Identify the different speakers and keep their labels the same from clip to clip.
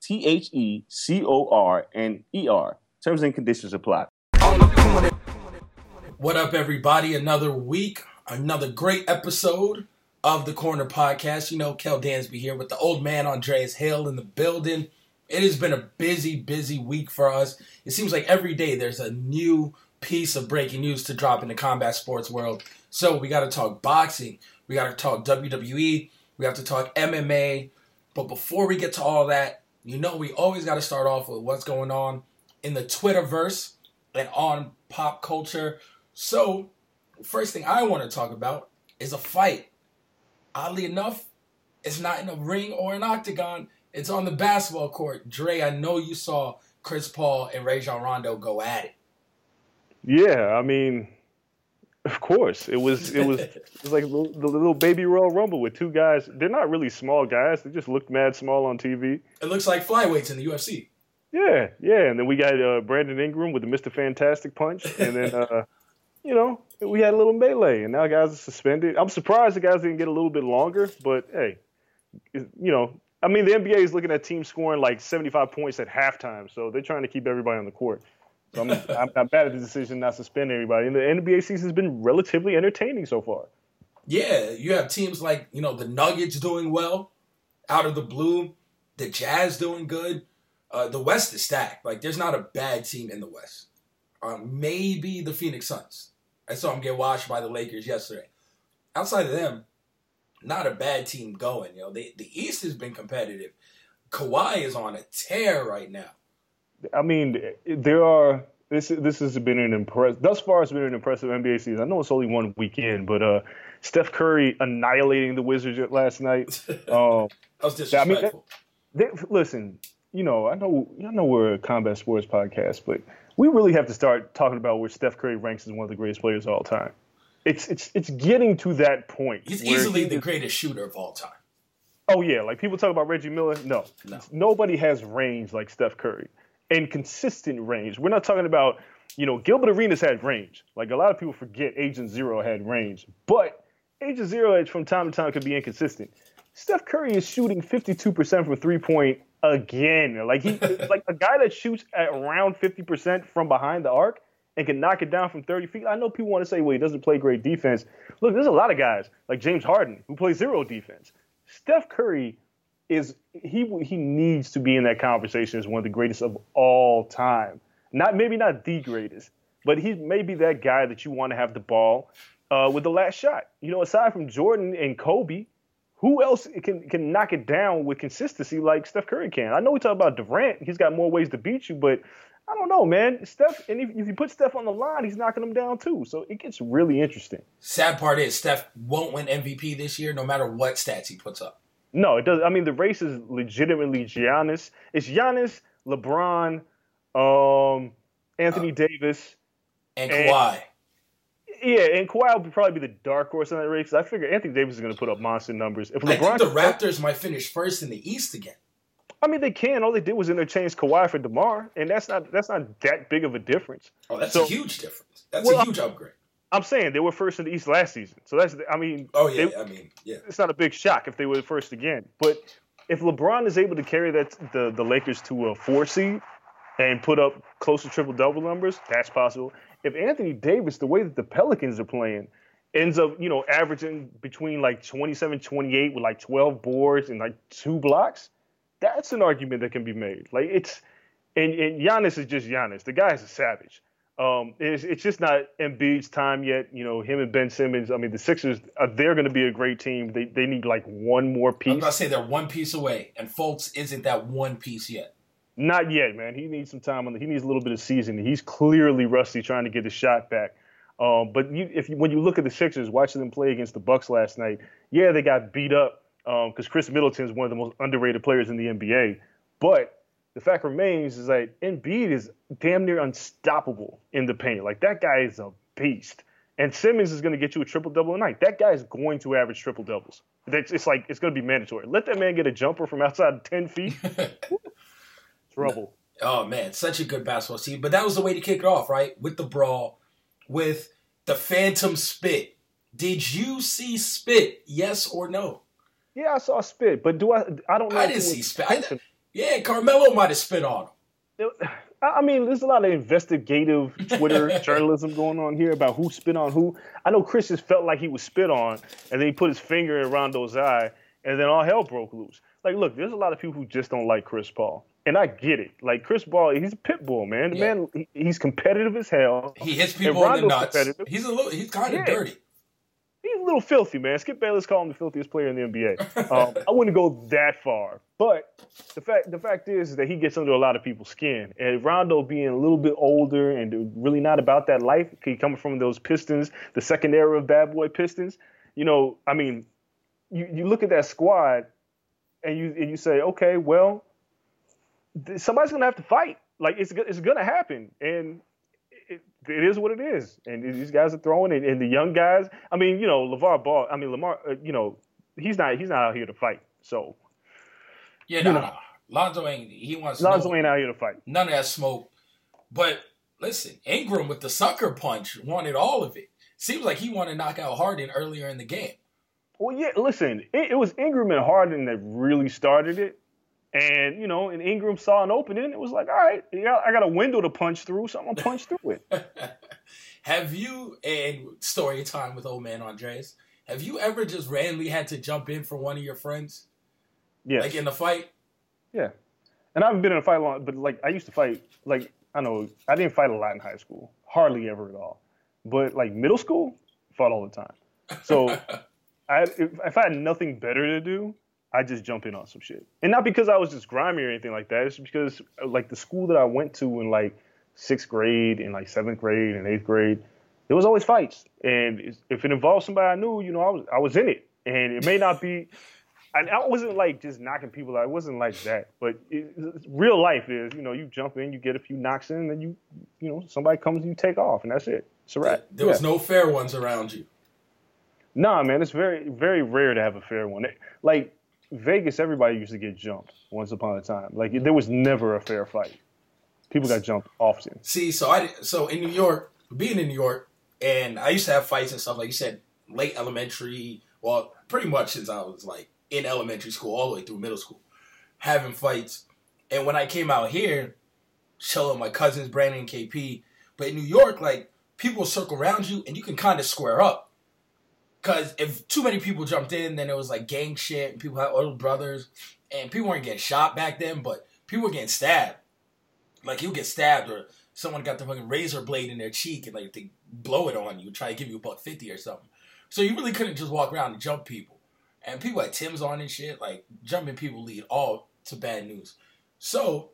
Speaker 1: T H E C O R N E R. Terms and conditions apply.
Speaker 2: What up, everybody? Another week, another great episode of the Corner Podcast. You know, Kel Dansby here with the old man Andreas Hale in the building. It has been a busy, busy week for us. It seems like every day there's a new piece of breaking news to drop in the combat sports world. So we got to talk boxing, we got to talk WWE, we have to talk MMA. But before we get to all that, you know we always got to start off with what's going on in the Twitterverse and on pop culture. So, first thing I want to talk about is a fight. Oddly enough, it's not in a ring or an octagon. It's on the basketball court. Dre, I know you saw Chris Paul and Rajon Rondo go at it.
Speaker 1: Yeah, I mean, of course, it was it was it was like the little baby Royal Rumble with two guys. They're not really small guys. They just look mad small on TV.
Speaker 2: It looks like flyweights in the UFC.
Speaker 1: Yeah, yeah, and then we got uh, Brandon Ingram with the Mister Fantastic punch, and then uh, you know we had a little melee, and now guys are suspended. I'm surprised the guys didn't get a little bit longer, but hey, you know, I mean the NBA is looking at teams scoring like 75 points at halftime, so they're trying to keep everybody on the court. So I'm, I'm not bad at the decision not to suspend everybody. And the NBA season has been relatively entertaining so far.
Speaker 2: Yeah, you have teams like you know the Nuggets doing well out of the blue, the Jazz doing good. Uh, the West is stacked. Like there's not a bad team in the West. Um, maybe the Phoenix Suns. I saw them get washed by the Lakers yesterday. Outside of them, not a bad team going. You know, they, the East has been competitive. Kawhi is on a tear right now.
Speaker 1: I mean, there are this this has been an impress. Thus far, it's been an impressive NBA season. I know it's only one weekend, but uh, Steph Curry annihilating the Wizards last night. Um,
Speaker 2: that was disrespectful.
Speaker 1: I mean, they, listen, you know, I know, I know we're a combat sports podcast, but we really have to start talking about where Steph Curry ranks as one of the greatest players of all time. It's it's it's getting to that point.
Speaker 2: He's easily he the greatest shooter of all time.
Speaker 1: Oh yeah, like people talk about Reggie Miller. No,
Speaker 2: no.
Speaker 1: nobody has range like Steph Curry and consistent range. We're not talking about you know Gilbert Arenas had range. Like a lot of people forget Agent Zero had range, but Agent Zero from time to time could be inconsistent. Steph Curry is shooting 52% from three point again. Like he like a guy that shoots at around 50% from behind the arc and can knock it down from 30 feet. I know people want to say, well, he doesn't play great defense. Look, there's a lot of guys like James Harden who play zero defense. Steph Curry is he he needs to be in that conversation as one of the greatest of all time. Not maybe not the greatest, but he may be that guy that you want to have the ball uh, with the last shot. You know, aside from Jordan and Kobe, who else can can knock it down with consistency like Steph Curry can? I know we talk about Durant; he's got more ways to beat you, but I don't know, man. Steph, and if, if you put Steph on the line, he's knocking them down too. So it gets really interesting.
Speaker 2: Sad part is Steph won't win MVP this year, no matter what stats he puts up.
Speaker 1: No, it does. I mean, the race is legitimately Giannis. It's Giannis, LeBron, um, Anthony uh, Davis,
Speaker 2: and Kawhi.
Speaker 1: Yeah, and Kawhi will probably be the dark horse in that race. I figure Anthony Davis is going to put up monster numbers.
Speaker 2: If LeBron, I think the Raptors might finish first in the East again.
Speaker 1: I mean, they can. All they did was interchange Kawhi for Demar, and that's not that's not that big of a difference.
Speaker 2: Oh, that's so, a huge difference. That's well, a huge upgrade.
Speaker 1: I'm saying they were first in the East last season, so that's. I mean,
Speaker 2: oh yeah, they, I mean, yeah.
Speaker 1: It's not a big shock if they were first again. But if LeBron is able to carry that the the Lakers to a four seed and put up close to triple double numbers, that's possible if Anthony Davis, the way that the Pelicans are playing, ends up, you know, averaging between like 27, 28 with like 12 boards and like two blocks, that's an argument that can be made. Like it's, and, and Giannis is just Giannis. The guy is a savage. Um, it's, it's just not Embiid's time yet. You know, him and Ben Simmons. I mean, the Sixers, uh, they're going to be a great team. They they need like one more piece. I
Speaker 2: was about to say they're one piece away, and Fultz isn't that one piece yet.
Speaker 1: Not yet, man. He needs some time on the. He needs a little bit of seasoning. He's clearly rusty, trying to get his shot back. Um, but you, if you, when you look at the Sixers, watching them play against the Bucks last night, yeah, they got beat up because um, Khris Middleton is one of the most underrated players in the NBA. But the fact remains is that Embiid is damn near unstoppable in the paint. Like that guy is a beast. And Simmons is going to get you a triple double a night. That guy is going to average triple doubles. It's, it's like it's going to be mandatory. Let that man get a jumper from outside ten feet. Trouble.
Speaker 2: Oh man, such a good basketball team. But that was the way to kick it off, right? With the brawl, with the phantom spit. Did you see spit? Yes or no?
Speaker 1: Yeah, I saw spit, but do I? I don't know.
Speaker 2: I didn't see spit. I, yeah, Carmelo might have spit on him.
Speaker 1: I mean, there's a lot of investigative Twitter journalism going on here about who spit on who. I know Chris just felt like he was spit on, and then he put his finger in Rondo's eye, and then all hell broke loose. Like, look, there's a lot of people who just don't like Chris Paul and I get it. Like Chris Paul, he's a pit bull, man. The yeah. man, he, he's competitive as hell.
Speaker 2: He hits people in the nuts. He's a little, he's kind of yeah. dirty.
Speaker 1: He's a little filthy, man. Skip Bayless called him the filthiest player in the NBA. um, I wouldn't go that far, but the fact the fact is, is that he gets under a lot of people's skin. And Rondo being a little bit older and really not about that life, he coming from those Pistons, the second era of bad boy Pistons. You know, I mean, you, you look at that squad, and you and you say, okay, well, somebody's gonna have to fight. Like it's it's gonna happen, and it, it is what it is. And these guys are throwing, and, and the young guys. I mean, you know, LaVar Ball. I mean, Lamar. Uh, you know, he's not he's not out here to fight. So
Speaker 2: yeah, no, no. Lonzo ain't. He wants.
Speaker 1: Lonzo no, ain't out here to fight.
Speaker 2: None of that smoke. But listen, Ingram with the sucker punch wanted all of it. Seems like he wanted to knock out Harden earlier in the game.
Speaker 1: Well, yeah. Listen, it, it was Ingram and Harden that really started it. And you know, and Ingram saw an opening. It was like, all right, I got a window to punch through, so I'm gonna punch through it.
Speaker 2: have you and story time with old man Andreas? Have you ever just randomly had to jump in for one of your friends?
Speaker 1: Yeah,
Speaker 2: like in the fight.
Speaker 1: Yeah, and I haven't been in a fight long, but like I used to fight. Like I know I didn't fight a lot in high school, hardly ever at all. But like middle school, fought all the time. So I, if, if I had nothing better to do, I just jump in on some shit. And not because I was just grimy or anything like that. It's because like the school that I went to in like sixth grade and like seventh grade and eighth grade, there was always fights. And if it involved somebody I knew, you know, I was I was in it. And it may not be. I, I wasn't like just knocking people out. It wasn't like that. But it, real life is, you know, you jump in, you get a few knocks in, and you, you know, somebody comes and you take off, and that's it. It's a wrap.
Speaker 2: There, there was no fair ones around you.
Speaker 1: Nah, man, it's very very rare to have a fair one. Like Vegas, everybody used to get jumped once upon a time. Like there was never a fair fight. People got jumped often.
Speaker 2: See, so I so in New York, being in New York, and I used to have fights and stuff like you said, late elementary. Well, pretty much since I was like in elementary school all the way through middle school, having fights. And when I came out here, chilling my cousins Brandon and KP, but in New York, like people circle around you and you can kind of square up. Cause if too many people jumped in, then it was like gang shit, and people had older brothers, and people weren't getting shot back then, but people were getting stabbed. Like you get stabbed, or someone got the fucking razor blade in their cheek, and like they blow it on you, try to give you a buck fifty or something. So you really couldn't just walk around and jump people. And people had Tim's on and shit, like jumping people lead all to bad news. So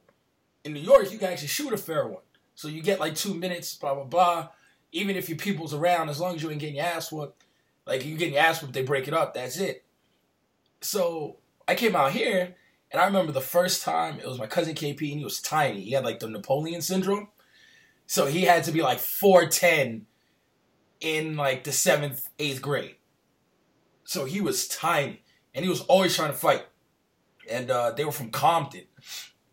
Speaker 2: in New York, you can actually shoot a fair one. So you get like two minutes, blah blah blah. Even if your people's around, as long as you ain't getting your ass whooped, like you getting your ass whooped, they break it up. That's it. So I came out here, and I remember the first time it was my cousin KP, and he was tiny. He had like the Napoleon syndrome, so he had to be like four ten in like the seventh, eighth grade. So he was tiny, and he was always trying to fight. And uh, they were from Compton,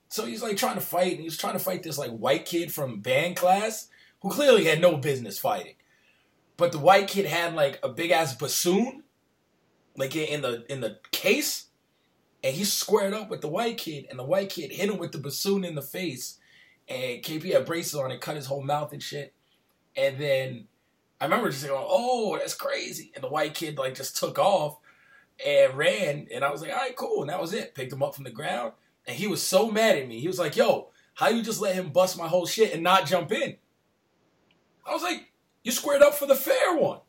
Speaker 2: so he's like trying to fight, and he was trying to fight this like white kid from band class who clearly had no business fighting. But the white kid had like a big ass bassoon, like in the in the case, and he squared up with the white kid, and the white kid hit him with the bassoon in the face, and KP had braces on and cut his whole mouth and shit. And then I remember just going, "Oh, that's crazy!" And the white kid like just took off and ran, and I was like, "All right, cool." And that was it. Picked him up from the ground, and he was so mad at me. He was like, "Yo, how you just let him bust my whole shit and not jump in?" I was like, you squared up for the fair one.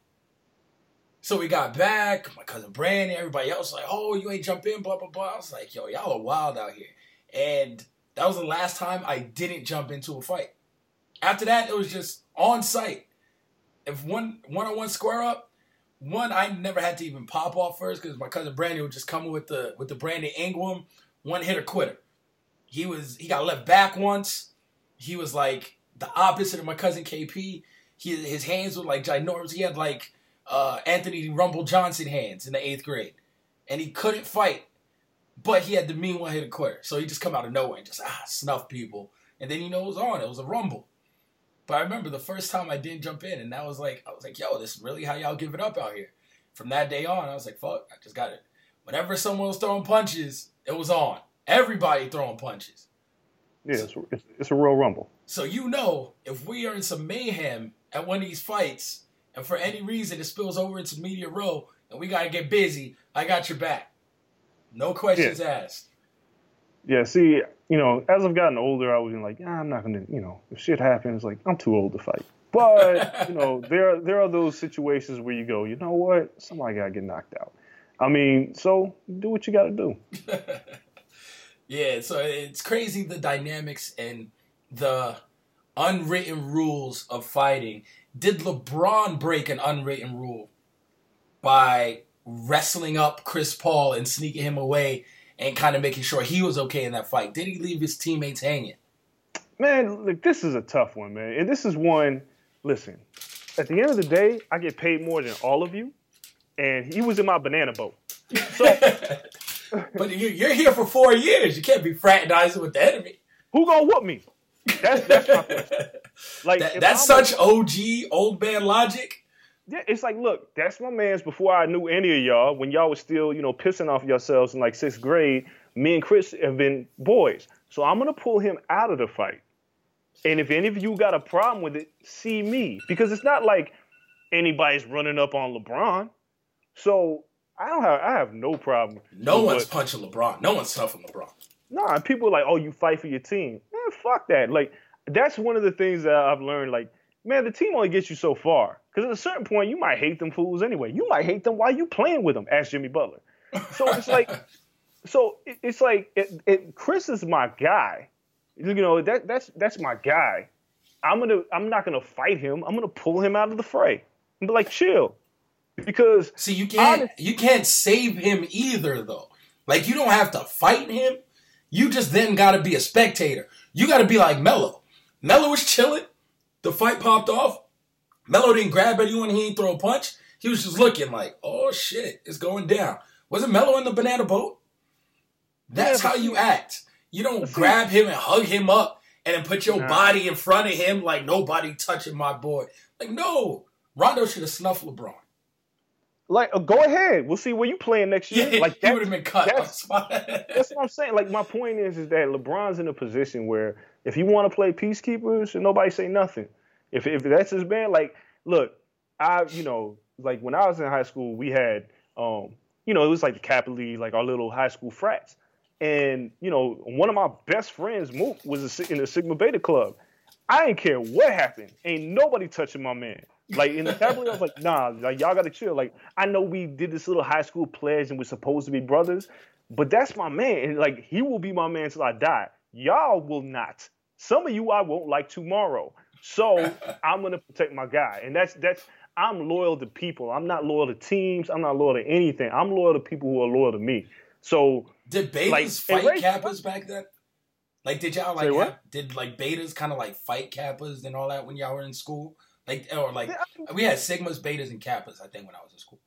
Speaker 2: So we got back, my cousin Brandon, everybody else like, oh, you ain't jump in, blah, blah, blah. I was like, yo, y'all are wild out here. And that was the last time I didn't jump into a fight. After that, it was just on site. If one one on one square up, one I never had to even pop off first because my cousin Brandon would just come with the with the Brandon Ingram one hitter quitter. He was he got left back once. He was like the opposite of my cousin KP. He, his hands were like ginormous. He had like uh, Anthony Rumble Johnson hands in the eighth grade, and he couldn't fight, but he had the mean one hit quitter. So he just come out of nowhere and just ah snuff people, and then you know it was on. It was a rumble. But I remember the first time I didn't jump in, and that was like I was like, yo, this is really how y'all give it up out here. From that day on, I was like, fuck, I just got it. Whenever someone was throwing punches, it was on. Everybody throwing punches.
Speaker 1: Yeah, it's, it's, it's a real rumble.
Speaker 2: So you know, if we are in some mayhem at one of these fights, and for any reason it spills over into media row, and we gotta get busy, I got your back. No questions yeah. asked.
Speaker 1: Yeah, see, you know, as I've gotten older, I was like, ah, I'm not gonna, you know, if shit happens, like I'm too old to fight. But you know, there there are those situations where you go, you know what, somebody gotta get knocked out. I mean, so do what you gotta do.
Speaker 2: yeah, so it's crazy the dynamics and the unwritten rules of fighting. Did LeBron break an unwritten rule by wrestling up Chris Paul and sneaking him away and kind of making sure he was okay in that fight? Did he leave his teammates hanging?
Speaker 1: Man, look, this is a tough one, man. And this is one, listen, at the end of the day, I get paid more than all of you. And he was in my banana boat. So,
Speaker 2: but you're here for four years. You can't be fraternizing with the enemy.
Speaker 1: Who gonna whoop me? That's that's my question.
Speaker 2: Like that, that's I'm such OG old man logic.
Speaker 1: Yeah, it's like, look, that's my man's before I knew any of y'all. When y'all was still, you know, pissing off yourselves in like sixth grade, me and Chris have been boys. So I'm gonna pull him out of the fight. And if any of you got a problem with it, see me. Because it's not like anybody's running up on LeBron. So I don't have I have no problem.
Speaker 2: No one's what, punching LeBron. No one's toughing LeBron.
Speaker 1: Nah, people are like, oh, you fight for your team. Fuck that. Like, that's one of the things that I've learned. Like, man, the team only gets you so far. Because at a certain point, you might hate them fools anyway. You might hate them while you playing with them. Ask Jimmy Butler. So it's like, so it's like, it, it, Chris is my guy. You know, that that's that's my guy. I'm gonna I'm not gonna fight him. I'm gonna pull him out of the fray and be like, chill. Because
Speaker 2: see, you can't you can't save him either, though. Like you don't have to fight him. You just then got to be a spectator. You got to be like Melo. Melo was chilling. The fight popped off. Melo didn't grab anyone. He didn't throw a punch. He was just looking like, oh shit, it's going down. Wasn't Melo in the banana boat? That's yeah, how you act. You don't grab him and hug him up and then put your nah. body in front of him like nobody touching my boy. Like, no. Rondo should have snuffed LeBron.
Speaker 1: Like, uh, go ahead. We'll see where you playing next year.
Speaker 2: Yeah,
Speaker 1: like,
Speaker 2: he would have been cut.
Speaker 1: That's, that's, what I'm saying. Like, my point is, is that LeBron's in a position where if he want to play peacekeepers, and nobody say nothing. If if that's his band, like, look, I, you know, like when I was in high school, we had, um, you know, it was like the Kappa League, like our little high school frats. And you know, one of my best friends, Mook, was in the Sigma Beta Club. I didn't care what happened. Ain't nobody touching my man. Like in the tablet, I was like, nah, like y'all gotta chill. Like I know we did this little high school pledge and we're supposed to be brothers, but that's my man. And like he will be my man till I die. Y'all will not. Some of you I won't like tomorrow. So I'm gonna protect my guy. And that's that's I'm loyal to people. I'm not loyal to teams. I'm not loyal to anything. I'm loyal to people who are loyal to me. So
Speaker 2: did betas like, fight kappas back then? Like did y'all like have, did like betas kind of like fight kappas and all that when y'all were in school? Like or like we had sigmas, betas, and kappas. I think when I was in school.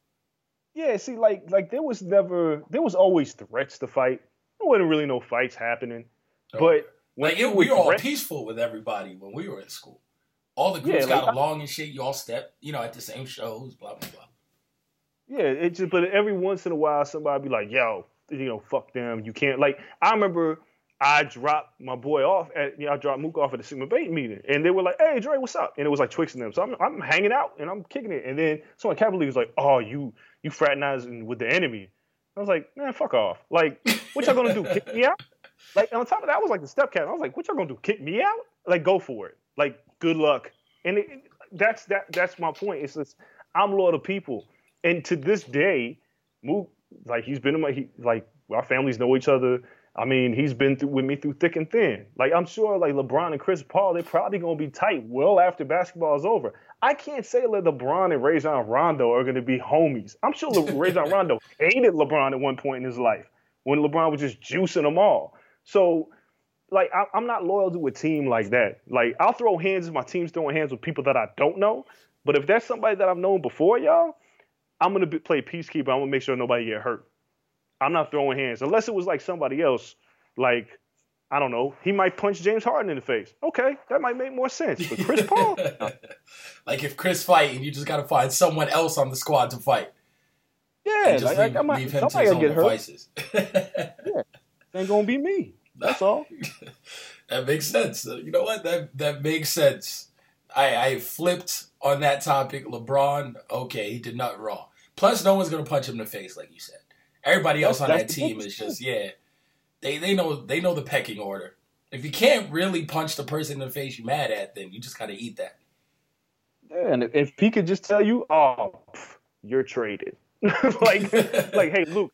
Speaker 1: Yeah, see, like like there was never there was always threats to fight. There wasn't really no fights happening, oh. but
Speaker 2: like it, we were all peaceful with everybody when we were in school. All the groups yeah, got like, along and shit. You all stepped, you know, at the same shows. Blah blah blah.
Speaker 1: Yeah, it just but every once in a while somebody be like, "Yo, you know, fuck them. You can't." Like I remember I dropped my boy off at, you know, I dropped Mook off at the Sigma Beta meeting, and they were like, "Hey, Dre, what's up?" And it was like Twix and them. So I'm, I'm hanging out and I'm kicking it, and then someone League was like, "Oh, you you fraternizing with the enemy?" I was like, "Man, fuck off! Like, what y'all gonna do? Kick me out?" Like, on top of that, I was like the step cat. I was like, "What y'all gonna do? Kick me out? Like, go for it! Like, good luck." And it, that's that. That's my point. It's just I'm loyal to people, and to this day, Mook like he's been in my he, like our families know each other I mean, he's been through with me through thick and thin. Like I'm sure, like LeBron and Chris Paul, they're probably gonna be tight well after basketball is over. I can't say that LeBron and Rajon Rondo are gonna be homies. I'm sure Le- Rajon Rondo hated LeBron at one point in his life when LeBron was just juicing them all. So, like, I, am not loyal to a team like that. Like, I'll throw hands if my team's throwing hands with people that I don't know. But if that's somebody that I've known before, y'all, I'm gonna be, play peacekeeper. I'm gonna make sure nobody get hurt. I'm not throwing hands unless it was like somebody else, like I don't know, he might punch James Harden in the face. Okay, that might make more sense. But Chris Paul,
Speaker 2: like if Chris fighting, you just got to find someone else on the squad to fight.
Speaker 1: Yeah, like, leave, I, might, leave him to his own get devices. hurt. yeah, ain't gonna be me. That's all.
Speaker 2: that makes sense. You know what? That that makes sense. I, I flipped on that topic. LeBron, okay, he did not wrong. Plus, no one's gonna punch him in the face, like you said. Everybody else that's, on that team is just yeah. They they know they know the pecking order. If you can't really punch the person in the face you're mad at, then you just gotta eat that.
Speaker 1: Yeah, and if he could just tell you, "Oh, you're traded," like like, hey Luke,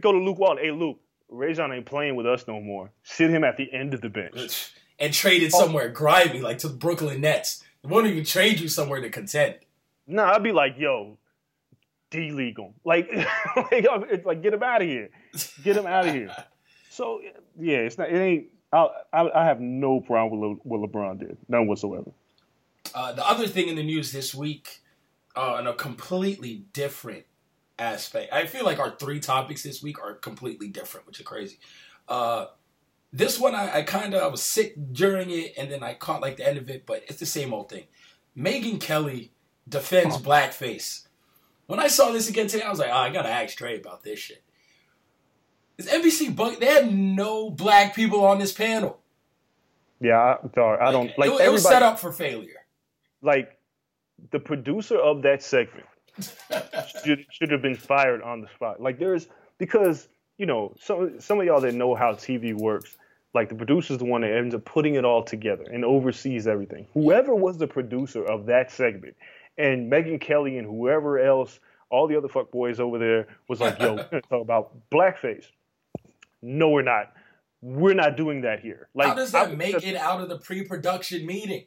Speaker 1: go to Luke Walton. Hey Luke, Rajon ain't playing with us no more. Sit him at the end of the bench.
Speaker 2: And trade it oh. somewhere oh. grimy, like to the Brooklyn Nets. They won't even trade you somewhere to contend.
Speaker 1: No, nah, I'd be like, yo, D legal. Like, like, it's like get him out of here. Get him out of here. So yeah, it's not. It ain't. I, I, I have no problem with Le, what LeBron did, none whatsoever.
Speaker 2: Uh, the other thing in the news this week, uh, in a completely different aspect, I feel like our three topics this week are completely different, which is crazy. Uh, this one, I, I kind of I was sick during it, and then I caught like the end of it, but it's the same old thing. Megyn Kelly defends blackface when I saw this again today, I was like, oh, I gotta ask Trey about this shit. Is NBC Buck? They had no black people on this panel.
Speaker 1: Yeah, I sorry, I don't like.
Speaker 2: It, it was set up for failure.
Speaker 1: Like the producer of that segment should should have been fired on the spot. Like there's because you know some some of y'all that know how TV works. Like the producer's the one that ends up putting it all together and oversees everything. Whoever was the producer of that segment and Megyn Kelly and whoever else, all the other fuck boys over there was like, yo, we're gonna talk about blackface. No, we're not. We're not doing that here. Like,
Speaker 2: how does that I, make it out of the pre-production meeting?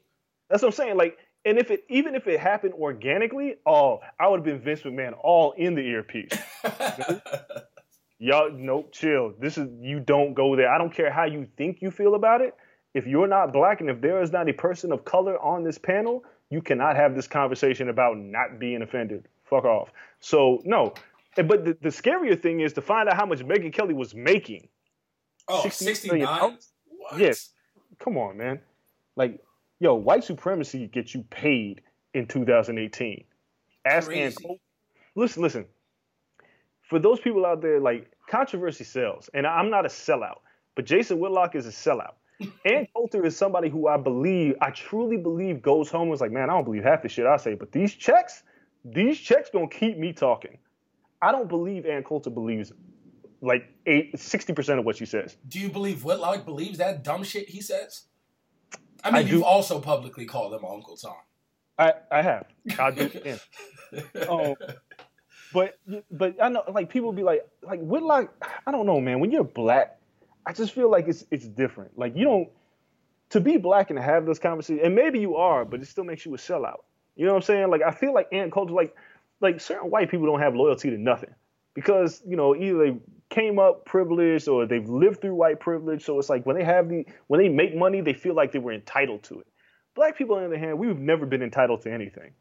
Speaker 1: That's what I'm saying. Like, and if it even if it happened organically, oh, I would have been Vince McMahon all in the earpiece. Y'all, nope, chill. This is you don't go there. I don't care how you think you feel about it. If you're not black and if there is not a person of color on this panel, you cannot have this conversation about not being offended. Fuck off. So no. But the, the scarier thing is to find out how much Megyn Kelly was making.
Speaker 2: Oh, 69?
Speaker 1: Yes. Come on, man. Like, yo, white supremacy gets you paid in 2018. Ask Ann Cole. Listen, listen. For those people out there, like, controversy sells. And I'm not a sellout, but Jason Whitlock is a sellout. Ann Coulter is somebody who I believe, I truly believe goes home and is like, man, I don't believe half the shit I say, but these checks, these checks gonna keep me talking. I don't believe Ann Coulter believes like eight, 60% of what she says.
Speaker 2: Do you believe Whitlock believes that dumb shit he says? I mean, I you've also publicly called him Uncle Tom.
Speaker 1: I, I have. I do. um, but but I know like people be like like Whitlock. I don't know, man. When you're black, I just feel like it's it's different. Like you don't to be black and have this conversation, and maybe you are, but it still makes you a sellout. You know what I'm saying? Like I feel like Ann Coulter, like like certain white people don't have loyalty to nothing because you know either they came up privileged or they've lived through white privilege. So it's like when they have the when they make money, they feel like they were entitled to it. Black people, on the other hand, we've never been entitled to anything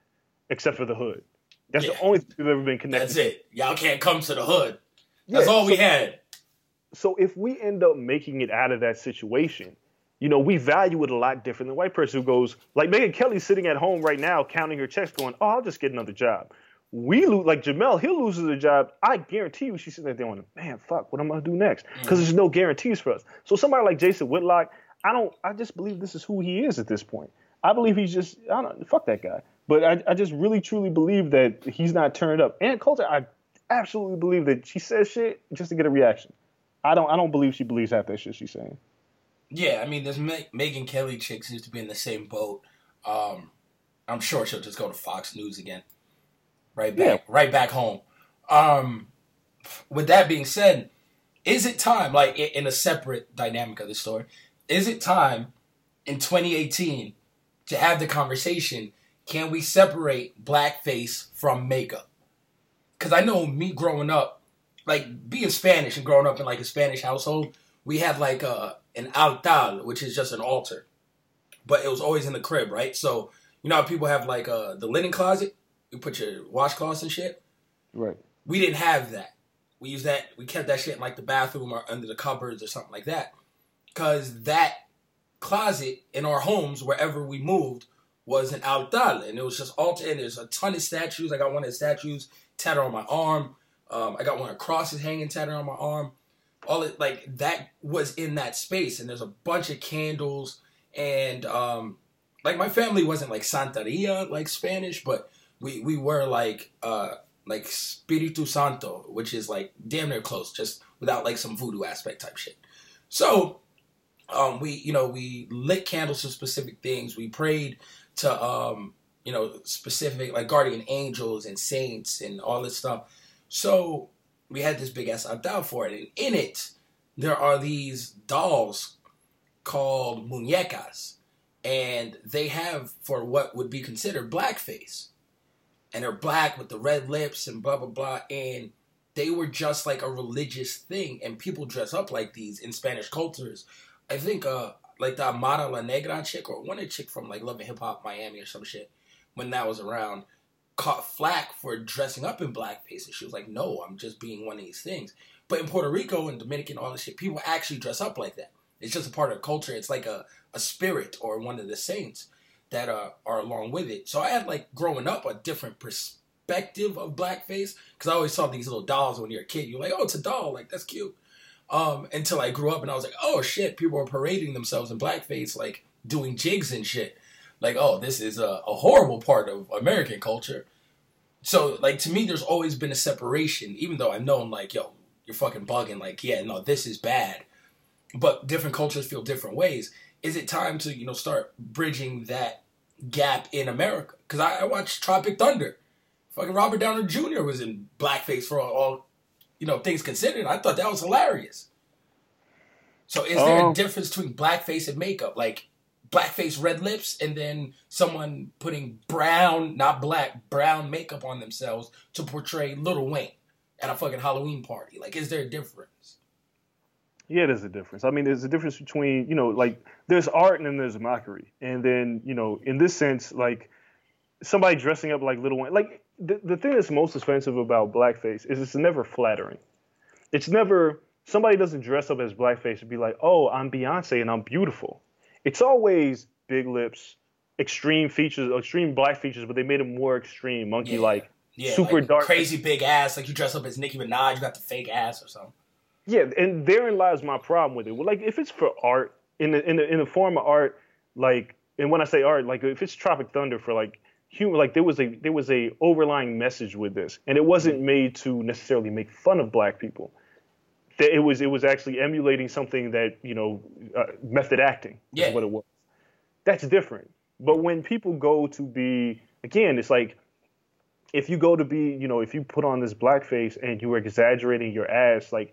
Speaker 1: except for the hood. That's yeah. the only thing we've ever been connected.
Speaker 2: That's it. Y'all can't come to the hood. That's yeah, all we had.
Speaker 1: So if we end up making it out of that situation, you know, we value it a lot different than a white person who goes like Megyn Kelly sitting at home right now counting her checks, going, "Oh, I'll just get another job." we lose like Jamel, he loses lose his job. I guarantee you, she's sitting there going, "Man, fuck, what am I gonna do next?" Because mm. there's no guarantees for us. So somebody like Jason Whitlock, I don't, I just believe this is who he is at this point. I believe he's just, I don't, fuck that guy. But I, I just really truly believe that he's not turned up. Ann Coulter, I absolutely believe that she says shit just to get a reaction. I don't, I don't believe she believes half that shit she's saying.
Speaker 2: Yeah, I mean, this Megyn Kelly chick seems to be in the same boat. Um, I'm sure she'll just go to Fox News again right back, yeah. right back home. Um, with that being said, is it time, like in a separate dynamic of the story, is it time in 2018 to have the conversation? Can we separate blackface from makeup? Because I know me growing up, like being Spanish and growing up in like a Spanish household, we had like a an altar, which is just an altar, but it was always in the crib, right? So you know how people have like uh, the linen closet you put your washcloths and shit.
Speaker 1: Right.
Speaker 2: We didn't have that. We used that. We kept that shit in like the bathroom or under the cupboards or something like that. Cause that closet in our homes, wherever we moved, was an altar, and it was just altar. And there's a ton of statues. I got one of the statues tatted on my arm. Um, I got one of crosses hanging tatted on my arm. All it like that was in that space, and there's a bunch of candles and um, like my family wasn't like Santeria like Spanish, but we we were like uh like Spiritu Santo, which is like damn near close, just without like some voodoo aspect type shit. So um we you know we lit candles for specific things. We prayed to um you know specific like guardian angels and saints and all this stuff. So we had this big ass altar for it, and in it there are these dolls called muñecas, and they have for what would be considered blackface and they're black with the red lips and blah blah blah and they were just like a religious thing and people dress up like these in Spanish cultures. I think uh like the Amara La Negra chick or one chick from like Love and Hip Hop Miami or some shit when that was around caught flack for dressing up in blackface and she was like, No, I'm just being one of these things. But in Puerto Rico and Dominican, all this shit, people actually dress up like that. It's just a part of culture. It's like a, a spirit or one of the saints that uh, are along with it. So I had like growing up a different perspective of blackface because I always saw these little dolls when you're a kid. You're like, oh, it's a doll, like that's cute. Um, until I grew up and I was like, oh shit, people are parading themselves in blackface, like doing jigs and shit. Like, oh, this is a, a horrible part of American culture. So, like to me, there's always been a separation, even though I know I'm like, yo, you're fucking bugging. Like, yeah, no, this is bad. But different cultures feel different ways. Is it time to you know start bridging that gap in America. Because I, I, watched Tropic Thunder. Fucking Robert Downey Jr. was in blackface for all, all, you know, things considered. I thought that was hilarious. So is there um, a difference between blackface and makeup? Like, blackface red lips and then someone putting brown, not black, brown makeup on themselves to portray Lil Wayne at a fucking Halloween party? Like, is there a difference?
Speaker 1: Yeah, there's a difference. I mean, there's a difference between, you know, like there's art and then there's mockery. And then, you know, in this sense, like somebody dressing up like Lil Wayne, like the, the thing that's most offensive about blackface is it's never flattering. It's never, somebody doesn't dress up as blackface and be like, oh, I'm Beyonce and I'm beautiful. It's always big lips, extreme features, extreme black features, but they made them more extreme, monkey like,
Speaker 2: Yeah, yeah,
Speaker 1: super
Speaker 2: like
Speaker 1: dark.
Speaker 2: crazy big ass. Like you dress up as Nicki Minaj, you got the fake ass or something.
Speaker 1: Yeah, and therein lies my problem with it. Like if it's for art, in the in the in the form of art, like and when I say art, like if it's Tropic Thunder for like human, like there was a there was a overlying message with this, and it wasn't made to necessarily make fun of black people. That it was it was actually emulating something that you know uh, method acting
Speaker 2: Yeah.
Speaker 1: is what it was. That's different. But when people go to be again, it's like if you go to be, you know, if you put on this blackface and you are exaggerating your ass, like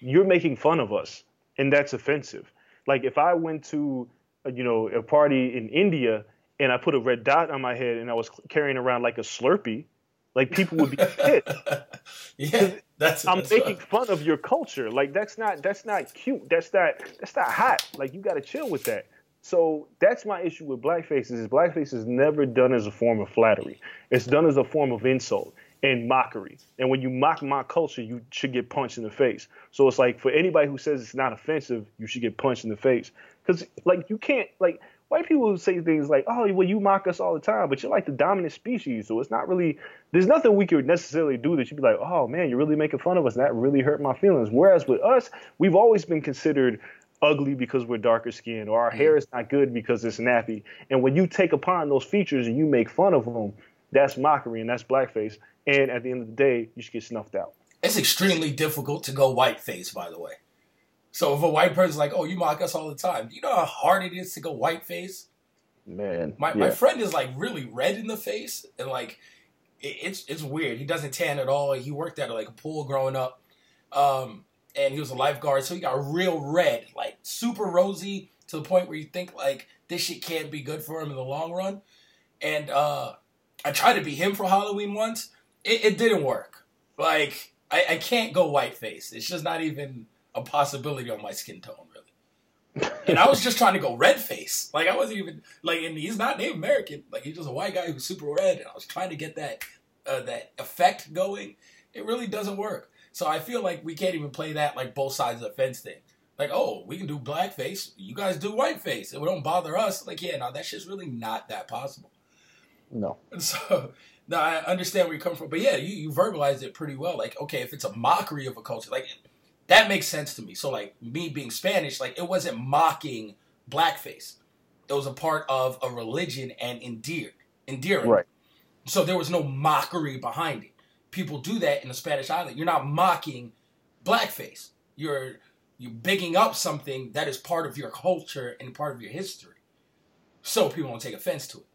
Speaker 1: you're making fun of us, and that's offensive. Like if I went to, uh, you know, a party in India and I put a red dot on my head and I was carrying around like a Slurpee, like people would be pissed.
Speaker 2: yeah, that's.
Speaker 1: I'm
Speaker 2: that's
Speaker 1: making fun of your culture. Like that's not that's not cute. That's not that's not hot. Like you got to chill with that. So that's my issue with blackface is blackface is never done as a form of flattery. It's done as a form of insult and mockery. And when you mock my culture, you should get punched in the face. So it's like for anybody who says it's not offensive, you should get punched in the face. Because like you can't like white people say things like, "Oh, well, you mock us all the time, but you're like the dominant species." So it's not really. There's nothing we could necessarily do that you'd be like, "Oh man, you're really making fun of us." And that really hurt my feelings. Whereas with us, we've always been considered ugly because we're darker skinned or our mm-hmm. hair is not good because it's nappy. And when you take upon those features and you make fun of them, that's mockery and that's blackface. And at the end of the day, you should get snuffed out.
Speaker 2: It's extremely difficult to go whiteface, by the way. So if a white person's like, "Oh, you mock us all the time," do you know how hard it is to go whiteface?
Speaker 1: Man,
Speaker 2: My my friend is like really red in the face, and like it, it's it's weird. He doesn't tan at all. He worked at like a pool growing up, um, and he was a lifeguard, so he got real red, like super rosy to the point where you think like this shit can't be good for him in the long run. And uh, I tried to be him for Halloween once. It, it didn't work. Like I, I can't go white face. It's just not even a possibility on my skin tone, really. And I was just trying to go red face. Like I wasn't even like, and he's not Native American. Like he's just a white guy who's super red. And I was trying to get that uh, that effect going. It really doesn't work. So I feel like we can't even play that like both sides of the fence thing. Like, oh, we can do blackface. You guys do whiteface. It don't bother us. Like, yeah, no, that shit's really not that possible.
Speaker 1: No.
Speaker 2: And so now I understand where you come from, but yeah, you, you verbalized it pretty well. Like, okay, if it's a mockery of a culture, like that makes sense to me. So like me being Spanish, like it wasn't mocking blackface. It was a part of a religion and endeared, endearing.
Speaker 1: Right.
Speaker 2: So there was no mockery behind it. People do that in the Spanish island. You're not mocking blackface. You're you're bigging up something that is part of your culture and part of your history. So people won't take offense to it,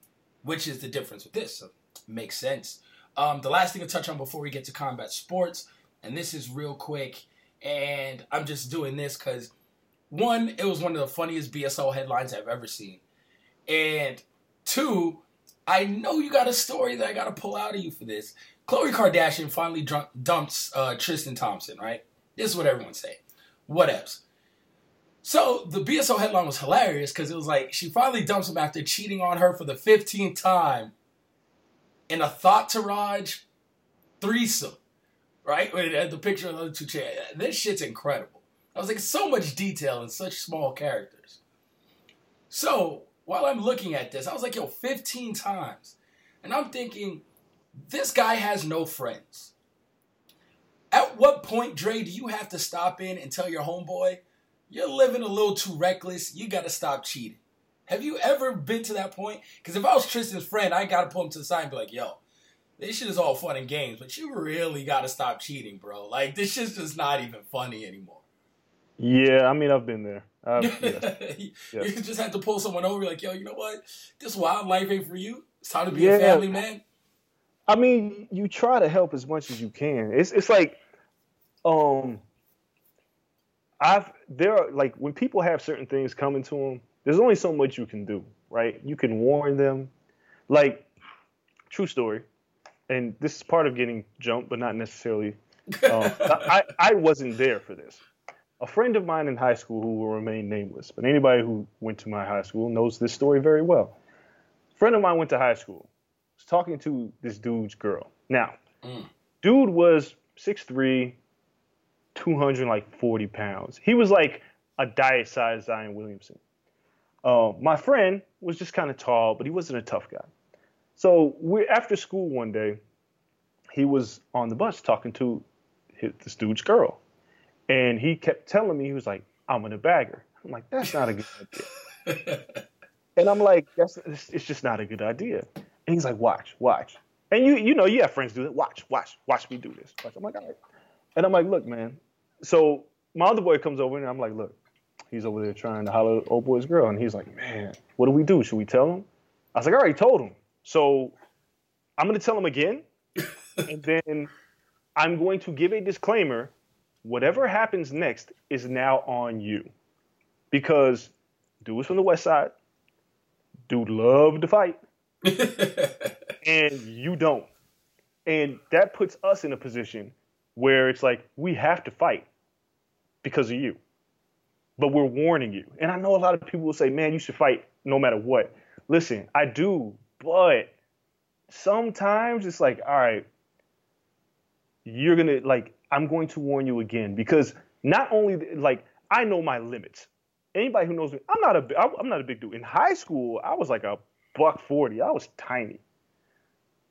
Speaker 2: which is the difference with this. So makes sense. Um, the last thing to touch on before we get to combat sports, and this is real quick, and I'm just doing this because one, it was one of the funniest BSO headlines I've ever seen, and two, I know you got a story that I got to pull out of you for this. Khloe Kardashian finally dumps uh, Tristan Thompson, right? This is what everyone's saying. What else? So the BSO headline was hilarious because it was like she finally dumps him after cheating on her for the 15th time in a thought to Raj threesome, right? The picture of the two chairs. This shit's incredible. I was like, so much detail in such small characters. So while I'm looking at this, I was like, yo, 15 times. And I'm thinking, this guy has no friends. At what point, Dre, do you have to stop in and tell your homeboy, you're living a little too reckless, you gotta stop cheating? Have you ever been to that point? Because if I was Tristan's friend, I gotta pull him to the side and be like, yo, this shit is all fun and games, but you really gotta stop cheating, bro. Like, this shit's just not even funny anymore.
Speaker 1: Yeah, I mean, I've been there. I've, yes.
Speaker 2: you just have to pull someone over, like, yo, you know what? This wild life ain't for you. It's time to be
Speaker 1: Yeah.
Speaker 2: a family man.
Speaker 1: I mean, you try to help as much as you can. It's it's like, um, I've there are like when people have certain things coming to them, there's only so much you can do, right? You can warn them. Like, true story, and this is part of getting jumped, but not necessarily. Um, I, I wasn't there for this. A friend of mine in high school who will remain nameless, but anybody who went to my high school knows this story very well. A friend of mine went to high school, was talking to this dude's girl. Now, mm. dude was 6'3, 240 pounds. He was like a diet sized Zion Williamson. Uh, my friend was just kind of tall, but he wasn't a tough guy. So we after school one day, he was on the bus talking to his, this dude's girl, and he kept telling me he was like, "I'm gonna bag her." I'm like, "That's not a good idea." and I'm like, "That's it's just not a good idea." And he's like, "Watch, watch." And you you know you have friends do that. Watch, watch, watch me do this. Watch. I'm like, all right. And I'm like, look, man. So my other boy comes over and I'm like, look, he's over there trying to holler at old boy's girl, and he's like, man, what do we do? Should we tell him? I was like, I already told him. So I'm gonna tell him again, and then I'm going to give a disclaimer. Whatever happens next is now on you, because dude was from the west side. Dude loved to fight, and you don't, and that puts us in a position where it's like we have to fight because of you, but we're warning you. And I know a lot of people will say, "Man, you should fight no matter what." Listen, I do but sometimes it's like, all right, you're gonna like, I'm going to warn you again because not only like I know my limits. Anybody who knows me, I'm not a I'm not a big dude. In high school, I was like a buck forty. I was tiny.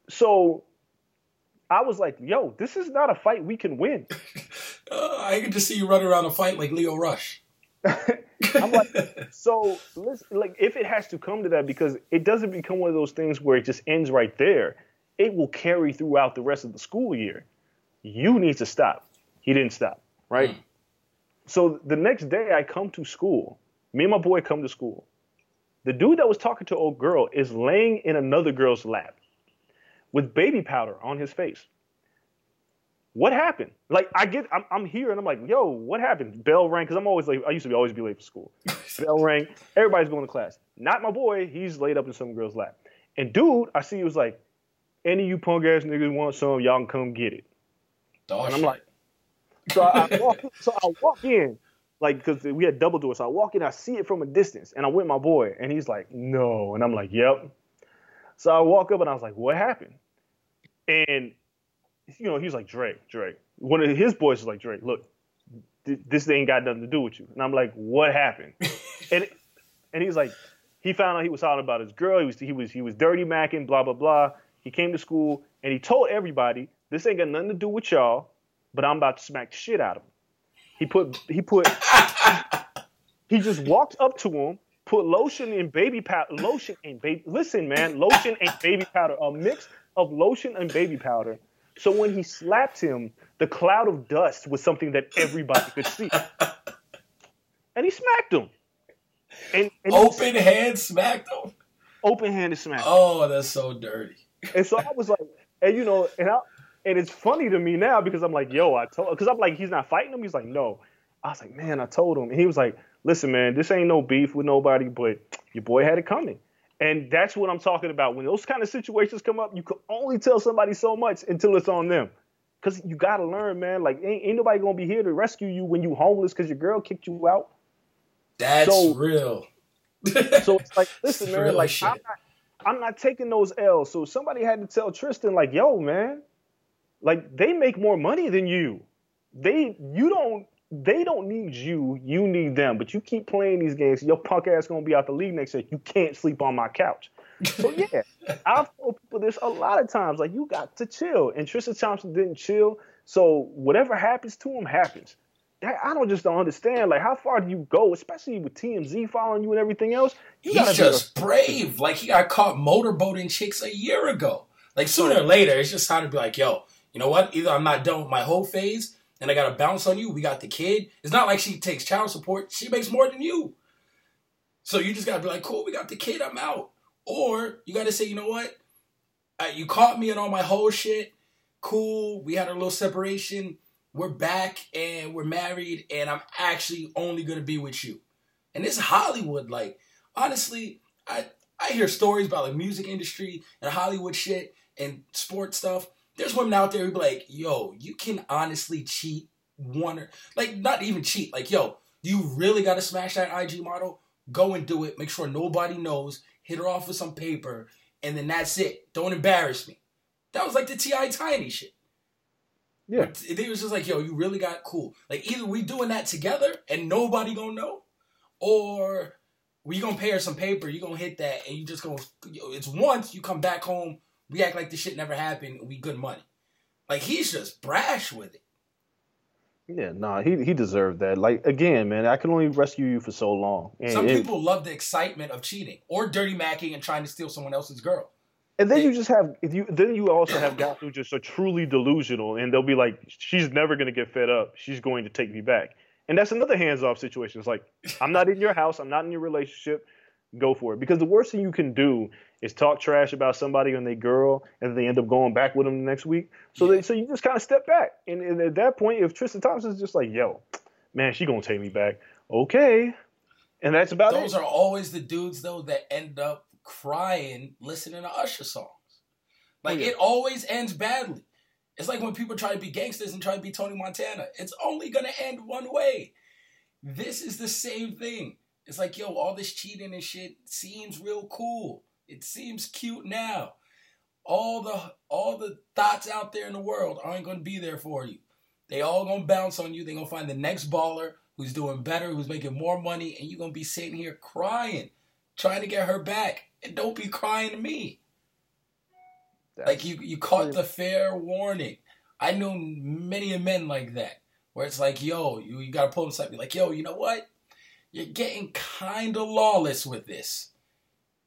Speaker 1: So I was like, yo, this is not a fight we can win.
Speaker 2: uh, I can just see you run around a fight like Leo Rush.
Speaker 1: I'm like, so listen, like if it has to come to that, because it doesn't become one of those things where it just ends right there. It will carry throughout the rest of the school year. You need to stop. He didn't stop, right? Mm. So the next day I come to school. Me and my boy come to school. The dude that was talking to old girl is laying in another girl's lap with baby powder on his face what happened? Like I get, I'm, I'm here and I'm like, yo, what happened? Bell rang because I'm always late. I used to be always be late for school. Bell rang. Everybody's going to class. Not my boy. He's laid up in some girl's lap. And dude, I see he was like, any of you punk ass niggas want some, y'all can come get it. Oh, and I'm like, so I, I walk, so I walk in, like, because we had double doors. So I walk in, I see it from a distance, and I'm with my boy, and he's like, no, and I'm like, yep. So I walk up and I was like, what happened? And you know, he was like, Drake, Drake. One of his boys was like, Drake, look, th- this ain't got nothing to do with you. And I'm like, what happened? and and he's like, he found out he was talking about his girl. He was he was he was dirty macking, blah blah blah. He came to school and he told everybody, this ain't got nothing to do with y'all, but I'm about to smack the shit out of him. He put he put he just walked up to him, put lotion and baby powder, lotion and baby. Listen, man, lotion and baby powder, a mix of lotion and baby powder so when he slapped him, the cloud of dust was something that everybody could see. And he smacked him.
Speaker 2: And, and open hand smacked him.
Speaker 1: Open handed smacked.
Speaker 2: Oh, that's so dirty.
Speaker 1: And so I was like, and you know, and I, and it's funny to me now because I'm like, yo, I told, because I'm like, he's not fighting him. He's like, no. I was like, man, I told him, and he was like, listen, man, this ain't no beef with nobody, but your boy had it coming. And that's what I'm talking about. When those kind of situations come up, you can only tell somebody so much until it's on them. Cause you gotta learn, man. Like ain't, ain't nobody gonna be here to rescue you when you homeless because your girl kicked you out.
Speaker 2: That's so, real.
Speaker 1: so it's like, listen, man. Like I'm not, I'm not taking those L's. So somebody had to tell Tristan, like, yo, man, like they make more money than you. They, you don't they don't need you, you need them. But you keep playing these games, your punk ass gonna be out the league next year. You can't sleep on my couch. So yeah, I've told people this a lot of times. Like you got to chill, and Tristan Thompson didn't chill. So whatever happens to him happens. I don't just don't understand. Like, how far do you go, especially with TMZ following you and everything else? You
Speaker 2: He's just a- brave. Like he got caught motorboating chicks a year ago. Like sooner or later, it's just time to be like, yo, you know what? Either I'm not done with my whole phase, and I got to bounce on you. We got the kid. It's not like she takes child support. She makes more than you. So you just got to be like, cool, we got the kid. I'm out. Or you got to say, you know what? Uh, you caught me in all my whole shit. Cool. We had a little separation. We're back and we're married, and I'm actually only going to be with you. And this Hollywood, like, honestly, I I hear stories about the music industry and Hollywood shit and sports stuff. There's women out there who be like, yo, you can honestly cheat one or like not even cheat. Like, yo, you really gotta smash that IG model? Go and do it. Make sure nobody knows. Hit her off with some paper, and then that's it. Don't embarrass me. That was like the T.I. Tiny shit.
Speaker 1: Yeah.
Speaker 2: They was just like, yo, you really got cool. Like either we doing that together and nobody gonna know, or we gonna pay her some paper, you gonna hit that, and you just gonna it's once you come back home, we act like this shit never happened, we good money. Like he's just brash with it.
Speaker 1: Yeah, nah, he he deserved that. Like again, man, I can only rescue you for so long.
Speaker 2: And, Some people love the excitement of cheating or dirty macking and trying to steal someone else's girl.
Speaker 1: And then they, you just have if you then you also have guys who just are truly delusional and they'll be like, She's never gonna get fed up, she's going to take me back. And that's another hands off situation. It's like, I'm not in your house, I'm not in your relationship, go for it. Because the worst thing you can do is talk trash about somebody and their girl, and they end up going back with them the next week. So they, so you just kind of step back. And, and, at that point, if Tristan Thompson's just like, yo, man, she gonna take me back, okay. And that's about
Speaker 2: Those
Speaker 1: it.
Speaker 2: Those are always the dudes though that end up crying listening to Usher songs. Like oh, yeah. it always ends badly. It's like when people try to be gangsters and try to be Tony Montana. It's only gonna end one way. This is the same thing. It's like, yo, all this cheating and shit seems real cool. It seems cute now. All the all the thoughts out there in the world aren't gonna be there for you. They all gonna bounce on you. They gonna find the next baller who's doing better, who's making more money, and you gonna be sitting here crying, trying to get her back. And don't be crying to me. That's like you, you caught the fair warning. I know many men like that, where it's like, yo, you, you gotta pull them aside, be like, yo, you know what? You're getting kind of lawless with this,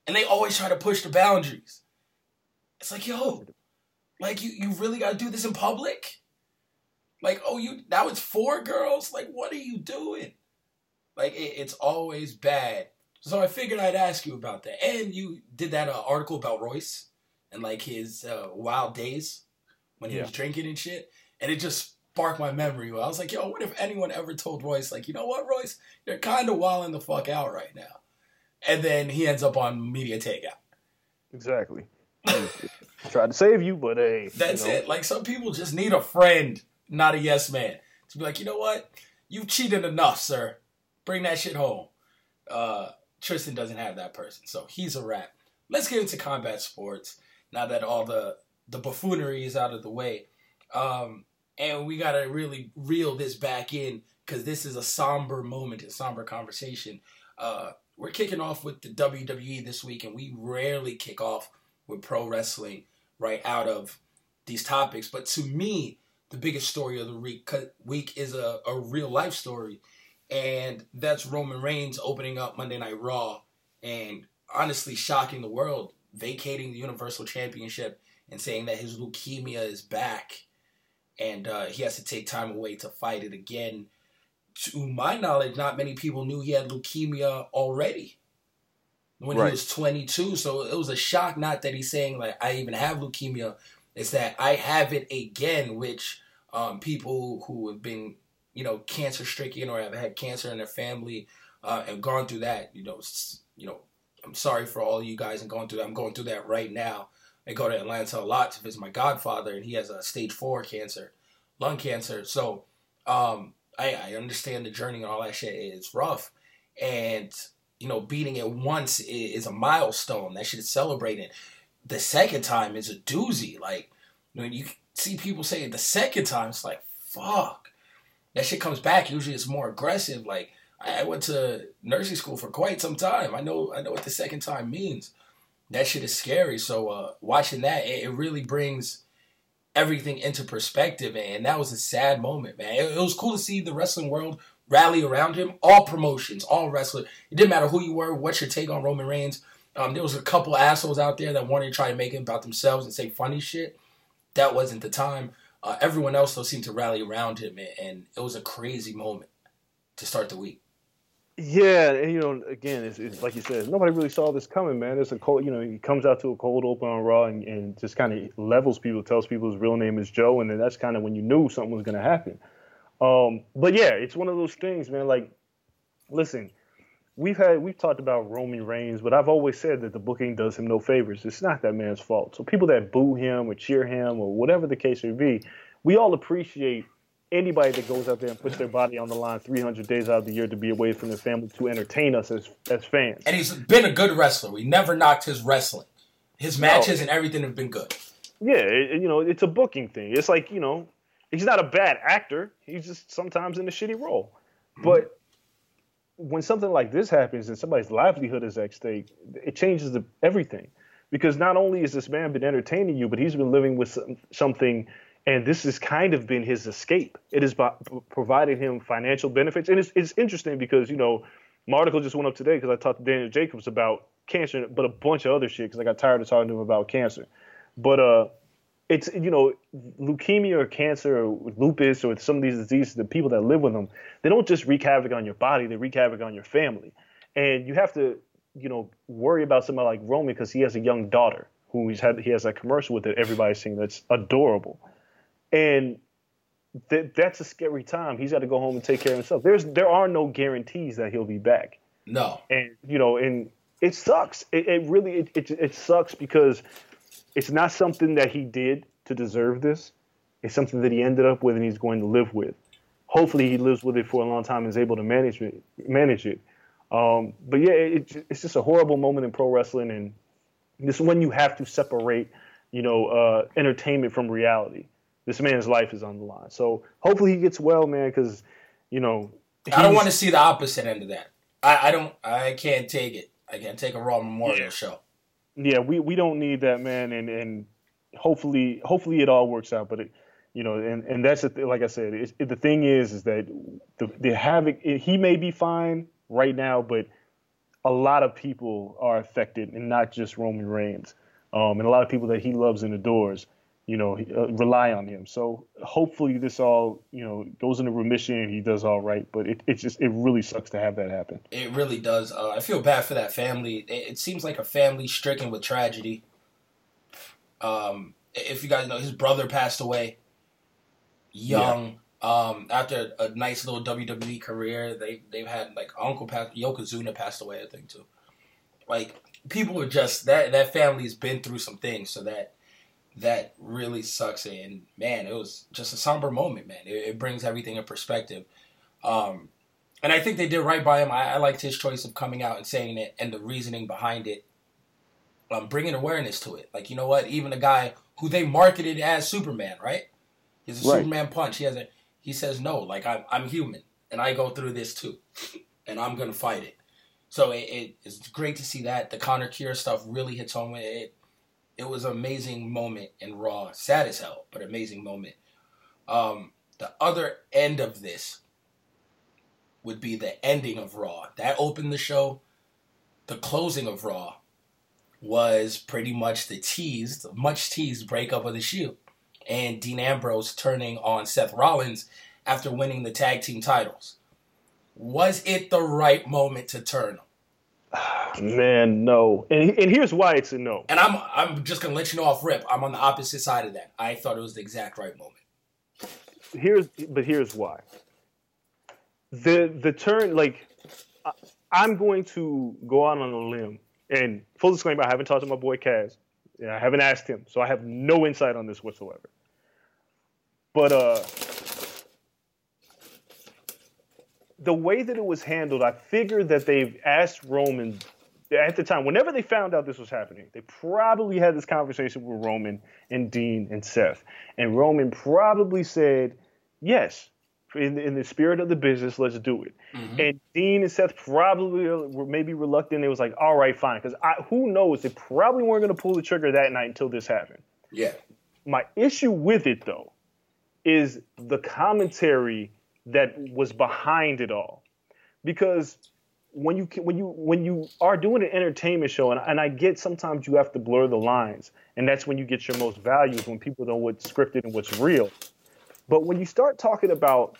Speaker 2: and they always try to push the boundaries. It's like, yo, like you, you really gotta do this in public. Like, oh, you now it's four girls. Like, what are you doing? Like, it, it's always bad. So I figured I'd ask you about that. And you did that uh, article about Royce and like his uh, wild days when he yeah. was drinking and shit, and it just sparked my memory. I was like, yo, what if anyone ever told Royce, like, you know what, Royce, you're kind of wilding the fuck out right now, and then he ends up on media takeout.
Speaker 1: Exactly. Tried to save you, but hey,
Speaker 2: that's
Speaker 1: you know.
Speaker 2: it. Like some people just need a friend, not a yes man, to be like, you know what, you've cheated enough, sir. Bring that shit home. Uh, Tristan doesn't have that person, so he's a rat. Let's get into combat sports now that all the the buffoonery is out of the way. Um, and we got to really reel this back in because this is a somber moment, a somber conversation. Uh, we're kicking off with the WWE this week, and we rarely kick off with pro wrestling right out of these topics. But to me, the biggest story of the week, is a, a real life story, and that's Roman Reigns opening up Monday Night Raw and honestly shocking the world vacating the Universal Championship and saying that his leukemia is back and uh, he has to take time away to fight it again. To my knowledge, not many people knew he had leukemia already when right. he was 22. So it was a shock, not that he's saying, like, I even have leukemia. It's that I have it again, which um, people who have been, you know, cancer stricken or have had cancer in their family uh, and gone through that, you know, you know, I'm sorry for all you guys and going through that. I'm going through that right now. I go to Atlanta a lot to visit my godfather, and he has a stage four cancer, lung cancer. So um, I, I understand the journey and all that shit is rough. And, you know, beating it once is a milestone. That shit is celebrated. The second time is a doozy. Like, when you see people say the second time, it's like, fuck. That shit comes back. Usually it's more aggressive. Like, I went to nursing school for quite some time. I know I know what the second time means. That shit is scary. So uh, watching that, it, it, really brings everything into perspective, and that was a sad moment, man. It, it, was cool to see the wrestling world rally around him. All promotions, all wrestlers. It didn't matter who you were. What's your take on Roman Reigns? Um, there was a couple assholes out there that wanted to try to make it about themselves and say funny shit. That wasn't the time. Uh, everyone else though seemed to rally around him, and, and it was a crazy moment to start the week.
Speaker 1: Yeah, and you know, again, it's, it's, like you said, nobody really saw this coming, man. It's a cold, you know, he comes out to a cold open on Raw and, and just kind of levels people, tells people his real name is Joe, and then that's kind of when you knew something was going to happen. Um, but yeah, it's one of those things, man. Like, listen, we've had we've talked about Roman Reigns, but I've always said that the booking does him no favors. It's not that man's fault. So people that boo him or cheer him or whatever the case may be, we all appreciate anybody that goes out there and puts their body on the line 300 days out of the year to be away from their family to entertain us as as fans.
Speaker 2: And he's been a good wrestler. We never knocked his wrestling. His matches no. and everything have been good.
Speaker 1: Yeah, it, you know, it's a booking thing. It's like you know, he's not a bad actor. He's just sometimes in a shitty role. Mm-hmm. But when something like this happens and somebody's livelihood is at stake, it changes the, everything. Because not only has this man been entertaining you, but he's been living with some, something and this has kind of been his escape. It has provided him financial benefits, and it's, it's interesting because you know, my article just went up today because I talked to Daniel Jacobs about cancer, but a bunch of other shit because I got tired of talking to him about cancer. But uh, it's you know, leukemia or cancer or lupus or some of these diseases, the people that live with them, they don't just wreak havoc on your body; they wreak havoc on your family, and you have to you know worry about somebody like Roman because he has a young daughter who he's had he has a commercial with that everybody's seeing that's adorable and th- that's a scary time. He's got to go home and take care of himself. There's there are no guarantees that he'll be back.
Speaker 2: No,
Speaker 1: and you know, and it sucks. It, it really it, it it sucks because it's not something that he did to deserve this. It's something that he ended up with and he's going to live with. Hopefully, he lives with it for a long time and is able to manage it. Manage it. Um, but yeah, it, it's just a horrible moment in pro wrestling, and this is when you have to separate, you know, uh, entertainment from reality this man's life is on the line. So hopefully he gets well, man, because you know.
Speaker 2: I don't want to see the opposite end of that. I, I don't. I can't take it. I can't take a Raw Memorial yeah. show.
Speaker 1: Yeah, we, we don't need that, man, and and hopefully hopefully it all works out. But it, you know, and and that's the th- like I said, it, it, the thing is is that the the havoc he may be fine right now, but a lot of people are affected, and not just Roman Reigns, um, and a lot of people that he loves and adores you know, uh, rely on him. So hopefully this all, you know, goes into remission and he does all right. But it, it just, it really sucks to have that happen.
Speaker 2: It really does. Uh, I feel bad for that family. It, it, seems like a family stricken with tragedy. Um, if you guys know, his brother passed away young. Yeah. Um, after a nice little WWE career, they they've had like Uncle passed, Yokozuna passed away, I think too. Like people are just that that family's been through some things, so that that really sucks. And man, it was just a somber moment, man. It, it brings everything in perspective. Um, and I think they did right by him. I, I, liked his choice of coming out and saying it and the reasoning behind it. Um, bringing awareness to it. Like, you know what? Even a guy who they marketed as Superman, right? He's a right. Superman punch. He has a. He says no. Like I'm, I'm human, and I go through this too, and I'm gonna fight it. So it, it, it's great to see that the Connor's Cure stuff really hits home. With it it was an amazing moment in Raw. Sad as hell, but amazing moment. Um, the other end of this would be the ending of Raw. That opened the show. The closing of Raw was pretty much the teased, much teased breakup of the Shield, and Dean Ambrose turning on Seth Rollins after winning the tag team titles. Was it the right moment to turn
Speaker 1: Man, no. And and here's why it's a no.
Speaker 2: And I'm I'm just gonna let you know off rip. I'm on the opposite side of that. I thought it was the exact right moment.
Speaker 1: Here's but here's why. The the turn like I'm going to go out on a limb and full disclaimer, I haven't talked to my boy Kaz. I haven't asked him, so I have no insight on this whatsoever. But uh the way that it was handled, I figured that they've asked Roman at the time, whenever they found out this was happening, they probably had this conversation with Roman and Dean and Seth. And Roman probably said, yes, in, in the spirit of the business, let's do it. Mm-hmm. And Dean and Seth probably were maybe reluctant. It was like, all right, fine. Because who knows? They probably weren't going to pull the trigger that night until this happened.
Speaker 2: Yeah.
Speaker 1: My issue with it, though, is the commentary that was behind it all. Because when you when you when you are doing an entertainment show, and, and I get sometimes you have to blur the lines, and that's when you get your most values when people know what's scripted and what's real. But when you start talking about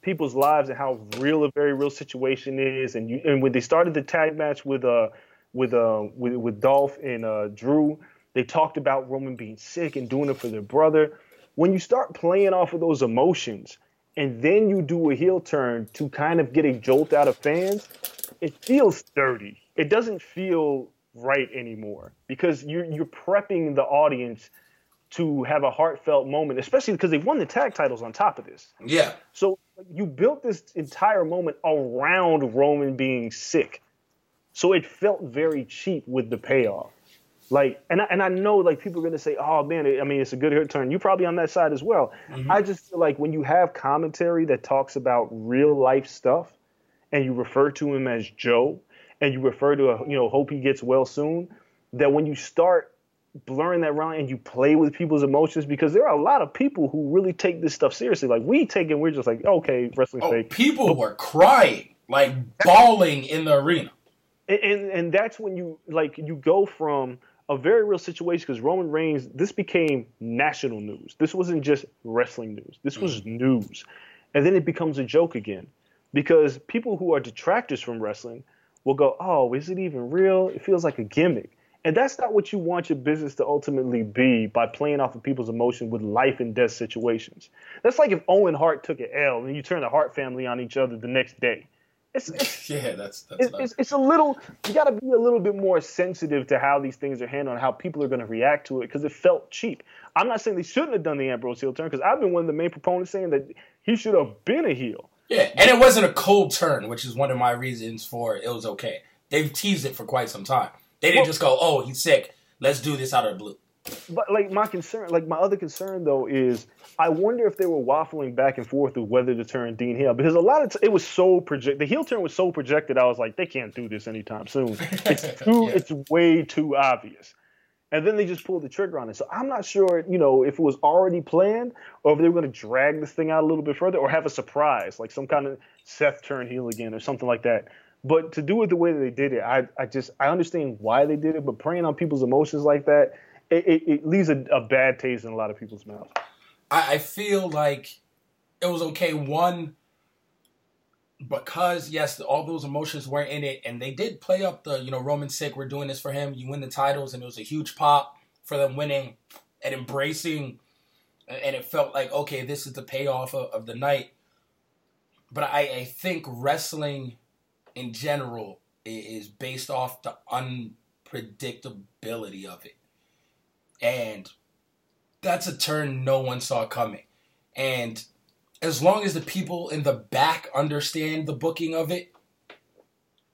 Speaker 1: people's lives and how real a very real situation is, and you and when they started the tag match with uh with uh with, with Dolph and uh, Drew, they talked about Roman being sick and doing it for their brother. When you start playing off of those emotions and then you do a heel turn to kind of get a jolt out of fans, it feels dirty. It doesn't feel right anymore because you're you're prepping the audience to have a heartfelt moment, especially because they've won the tag titles on top of this.
Speaker 2: Yeah.
Speaker 1: So you built this entire moment around Roman being sick. So it felt very cheap with the payoff. Like, and I, and I know like people are gonna say, oh man, I mean it's a good turn. You're probably on that side as well. Mm-hmm. I just feel like when you have commentary that talks about real life stuff, and you refer to him as Joe, and you refer to a, you know hope he gets well soon, that when you start blurring that around and you play with people's emotions because there are a lot of people who really take this stuff seriously. Like we take it, we're just like, okay, wrestling oh, fake.
Speaker 2: People were crying, like bawling in the arena.
Speaker 1: And, and, and that's when you like you go from a very real situation because Roman Reigns, this became national news. This wasn't just wrestling news. This was mm. news. And then it becomes a joke again because people who are detractors from wrestling will go, oh, is it even real? It feels like a gimmick. And that's not what you want your business to ultimately be by playing off of people's emotion with life and death situations. That's like if Owen Hart took an L and you turn the Hart family on each other the next day.
Speaker 2: It's, it's yeah, that's that's
Speaker 1: it's, it's, it's, a little. You got to be a little bit more sensitive to how these things are handled and how people are going to react to it because it felt cheap. I'm not saying they shouldn't have done the Ambrose heel turn because I've been one of the main proponents saying that he should have been a heel.
Speaker 2: Yeah, and it wasn't a cold turn, which is one of my reasons for it was okay. They've teased it for quite some time. They didn't well, just go, "Oh, he's sick. Let's do this out of the blue."
Speaker 1: But like my concern, like my other concern though is I wonder if they were waffling back and forth with whether to turn Dean heel because a lot of t- it was so project the heel turn was so projected. I was like, they can't do this anytime soon. It's too, yeah. it's way too obvious. And then they just pulled the trigger on it. So I'm not sure, you know, if it was already planned or if they were going to drag this thing out a little bit further or have a surprise, like some kind of Seth turn heel again or something like that. But to do it the way that they did it, I, I just I understand why they did it, but preying on people's emotions like that, it, it, it leaves a, a, bad taste in a lot of people's mouths.
Speaker 2: I, I feel like it was okay. One, because yes, all those emotions were in it, and they did play up the you know Roman sick. We're doing this for him. You win the titles, and it was a huge pop for them winning and embracing, and it felt like okay, this is the payoff of, of the night. But I, I think wrestling in general is based off the unpredictability of it, and that's a turn no one saw coming. And as long as the people in the back understand the booking of it,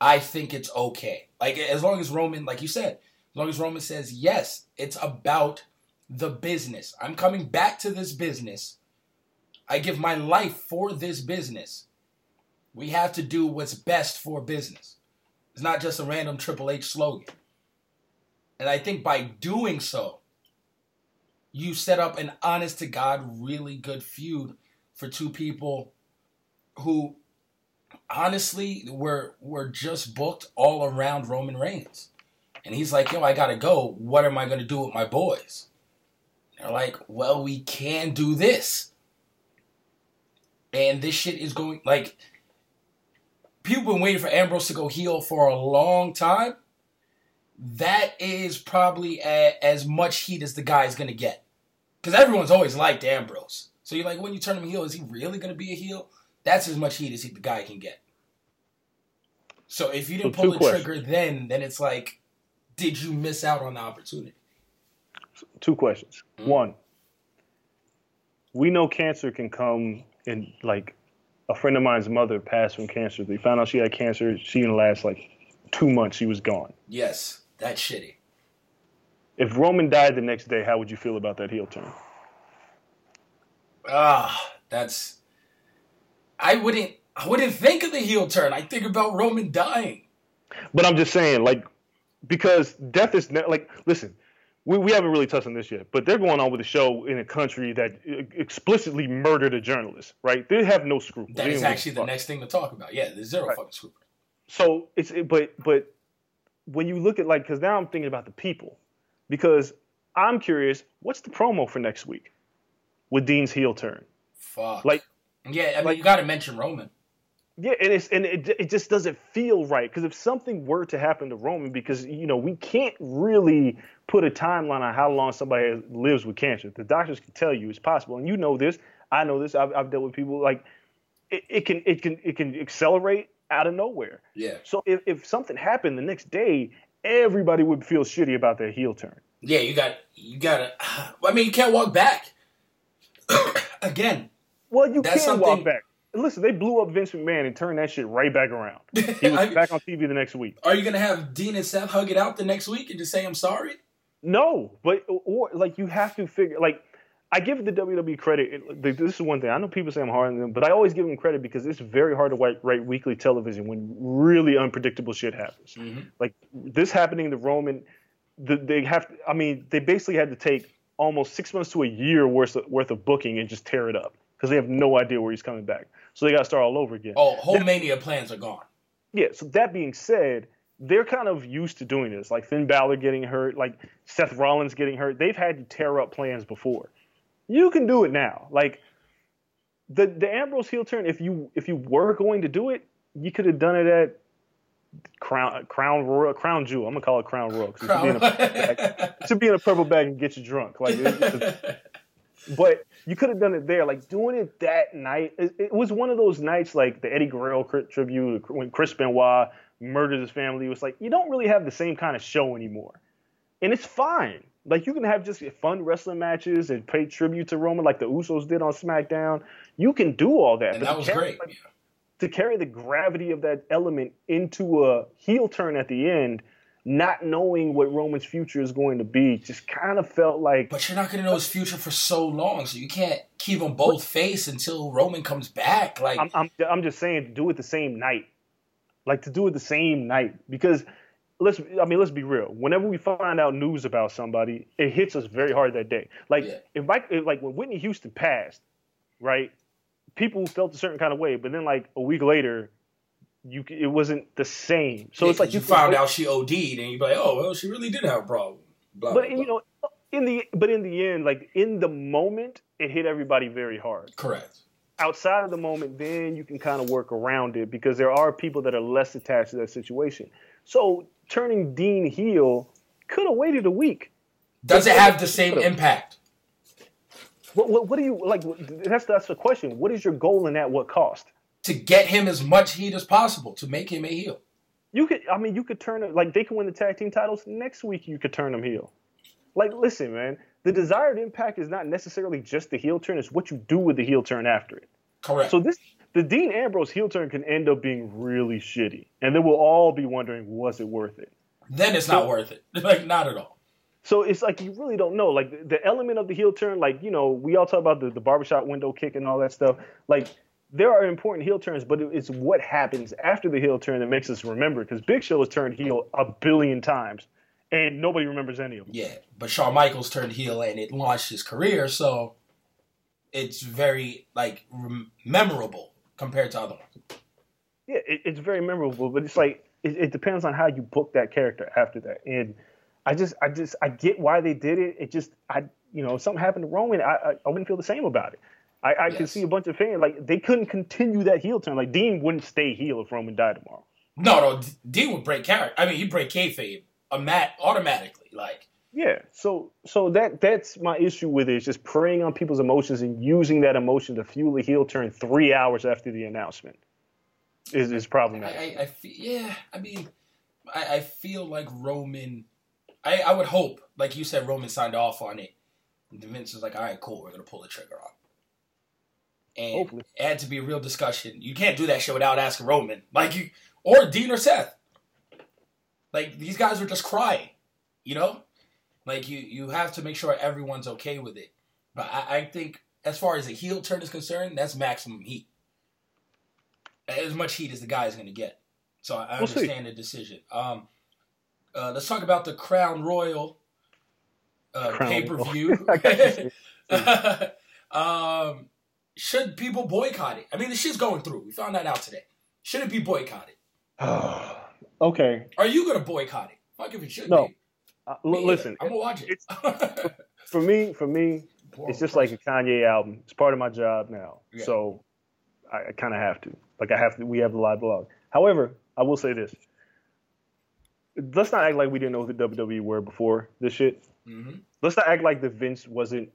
Speaker 2: I think it's okay. Like as long as Roman, like you said, as long as Roman says yes, it's about the business. I'm coming back to this business. I give my life for this business. We have to do what's best for business. It's not just a random Triple H slogan. And I think by doing so, you set up an honest to God, really good feud for two people who honestly were were just booked all around Roman Reigns. And he's like, yo, I gotta go. What am I gonna do with my boys? They're like, well, we can do this. And this shit is going like people been waiting for Ambrose to go heel for a long time that is probably a, as much heat as the guy is going to get. Because everyone's always liked Ambrose. So you're like, when you turn him heel, is he really going to be a heel? That's as much heat as he, the guy can get. So if you didn't so pull the questions. trigger then, then it's like, did you miss out on the opportunity?
Speaker 1: Two questions. Mm-hmm. One, we know cancer can come in like a friend of mine's mother passed from cancer. They found out she had cancer. She didn't last like two months. She was gone.
Speaker 2: Yes. That's shitty.
Speaker 1: If Roman died the next day, how would you feel about that heel turn?
Speaker 2: Ah, that's. I wouldn't. I wouldn't think of the heel turn. I think about Roman dying.
Speaker 1: But I'm just saying, like, because death is ne- like. Listen, we, we haven't really touched on this yet, but they're going on with a show in a country that explicitly murdered a journalist, right? They have no scruples.
Speaker 2: That is actually the next thing to talk about. Yeah, there's zero right. fucking scruples.
Speaker 1: So it's but but when you look at like, because now I'm thinking about the people, because I'm curious, what's the promo for next week with Dean's heel turn?
Speaker 2: Fuck. Like, yeah, I mean, like, you got to mention Roman.
Speaker 1: Yeah, and it's and it it just doesn't feel right because if something were to happen to Roman, because you know we can't really put a timeline on how long somebody lives with cancer. The doctors can tell you it's possible, and you know this. I know this. I've, I've dealt with people like it, it can it can it can accelerate out of nowhere.
Speaker 2: Yeah.
Speaker 1: So if, if something happened the next day, everybody would feel shitty about their heel turn.
Speaker 2: Yeah, you got you gotta. I mean, you can't walk back. Again,
Speaker 1: Well, you can walk
Speaker 2: something-
Speaker 1: back. Listen, they blew up Vince McMahon and turned that shit right back around. He was
Speaker 2: I-
Speaker 1: back on TV the next week.
Speaker 2: are you gonna have Dean and Seth hug it out the next week and just say I'm sorry?
Speaker 1: No, but or like you have to figure like I give the WWE credit. It, this is one thing I know people say I'm hard on them, but I always give them credit because it's very hard to write, write weekly television when really unpredictable shit happens. Mm-hmm. Like this happening to Roman, the, they have. To, I mean, they basically had to take almost six months to a year worth of, worth of booking and just tear it up because they have no idea where he's coming back. So they got to start all over again.
Speaker 2: Oh, whole mania plans are gone.
Speaker 1: Yeah, so that being said, they're kind of used to doing this. Like Finn Balor getting hurt, like Seth Rollins getting hurt. They've had to tear up plans before. You can do it now. Like the the Ambrose heel turn, if you if you were going to do it, you could have done it at Crown Crown Royal Crown Jewel. I'm gonna call it Crown Royal. 'cause it should be in a purple bag. It should be in a purple bag and get you drunk. Like, it- but you could have done it there. Like doing it that night, it, it was one of those nights like the Eddie Guerrero tribute when Chris Benoit murdered his family. It was like you don't really have the same kind of show anymore, and it's fine. Like you can have just fun wrestling matches and pay tribute to Roman, like the Usos did on SmackDown. You can do all that.
Speaker 2: and
Speaker 1: but
Speaker 2: that
Speaker 1: to
Speaker 2: was
Speaker 1: carry,
Speaker 2: great.
Speaker 1: like, to carry the gravity of that element into a heel turn at the end, not knowing what Roman's future is going to be, just kind of felt like
Speaker 2: But you're not gonna know his future for so long, so you can't keep them both face until Roman comes back. Like,
Speaker 1: I'm, I'm, I'm just saying do it the same night, like to do it the same night because let's I mean let's be real. Whenever we find out news about somebody, it hits us very hard that day. Like
Speaker 2: Yeah.
Speaker 1: if Mike, if, like when Whitney Houston passed, right? People felt a certain kind of way, but then like a week later, you it wasn't the same. So
Speaker 2: yeah,
Speaker 1: it's like
Speaker 2: you
Speaker 1: can
Speaker 2: found out she OD'd, and you're like, oh well, she really did have a problem. Blah,
Speaker 1: But
Speaker 2: blah,
Speaker 1: you know, in the but in the end, like in the moment, it hit everybody very hard.
Speaker 2: correct.
Speaker 1: Outside of the moment, then you can kind of work around it because there are people that are less attached to that situation. So turning Dean heel could have waited a week.
Speaker 2: Does it have the same impact?
Speaker 1: What, what, what do you like? That's that's the question. What is your goal and at what cost?
Speaker 2: To get him as much heat as possible to make him a heel.
Speaker 1: You could, I mean, you could turn it like they can win the tag team titles next week. You could turn them heel. Like, listen, man, the desired impact is not necessarily just the heel turn; it's what you do with the heel turn after it.
Speaker 2: Correct.
Speaker 1: So this the Dean Ambrose heel turn can end up being really shitty, and then we'll all be wondering, was it worth it?
Speaker 2: then it's not worth it. Like, not at all.
Speaker 1: So it's like you really don't know. Like the, the element of the heel turn, like you know, we all talk about the, the barbershop window kick and all that stuff. Like there are important heel turns, but it's what happens after the heel turn that makes us remember. Because Big Show has turned heel a billion times, and nobody remembers any of them.
Speaker 2: Yeah, but Shawn Michaels turned heel and it launched his career, so it's very like rem- memorable compared to other ones.
Speaker 1: Yeah, it, it's very memorable, but it's like it, it depends on how you book that character after that. And I just, I just, I get why they did it. It just, I, you know, if something happened to Roman, I, I, I wouldn't feel the same about it. I, I can see a bunch of fans like they couldn't continue that heel turn. Like Dean wouldn't stay heel if Roman died tomorrow.
Speaker 2: No, no, D- Dean would break character. I mean, he'd break kayfabe automat- automatically. Like,
Speaker 1: Yeah, so so that that's my issue with it. Is just preying on people's emotions and using that emotion to fuel a heel turn three hours after the announcement is is
Speaker 2: I,
Speaker 1: problematic.
Speaker 2: I, I feel, yeah, I mean, I, I feel like Roman. I, I would hope, like you said, Roman signed off on it. And Vince was like, "All right, cool, we're gonna pull the trigger on." And
Speaker 1: Hopefully.
Speaker 2: it had to be a real discussion. You can't do that shit without asking Roman, like you or Dean or Seth. Like these guys were just crying, you know. Like you, you have to make sure everyone's okay with it. But I, I think, as far as a heel turn is concerned, that's maximum heat. As much heat as the guy is going to get. So I, I
Speaker 1: We'll see.
Speaker 2: understand the decision. Um, uh, let's talk about the Crown Royal uh,
Speaker 1: Crown
Speaker 2: pay per view.
Speaker 1: I
Speaker 2: um, should people boycott it? I mean, the shit's going through. We found that out today. Should it be boycotted?
Speaker 1: okay,
Speaker 2: Are you going to boycott it? Fuck if it should
Speaker 1: No.
Speaker 2: be.
Speaker 1: uh, l- listen.
Speaker 2: I'm gonna watch it.
Speaker 1: For me, for me, it's just like a Kanye album. It's part of my job now,
Speaker 2: Yeah.
Speaker 1: so I, I kind of have to. Like I have to. We have the live blog. However, I will say this: let's not act like we didn't know who the WWE were before this shit.
Speaker 2: Mhm.
Speaker 1: Let's not act like the Vince wasn't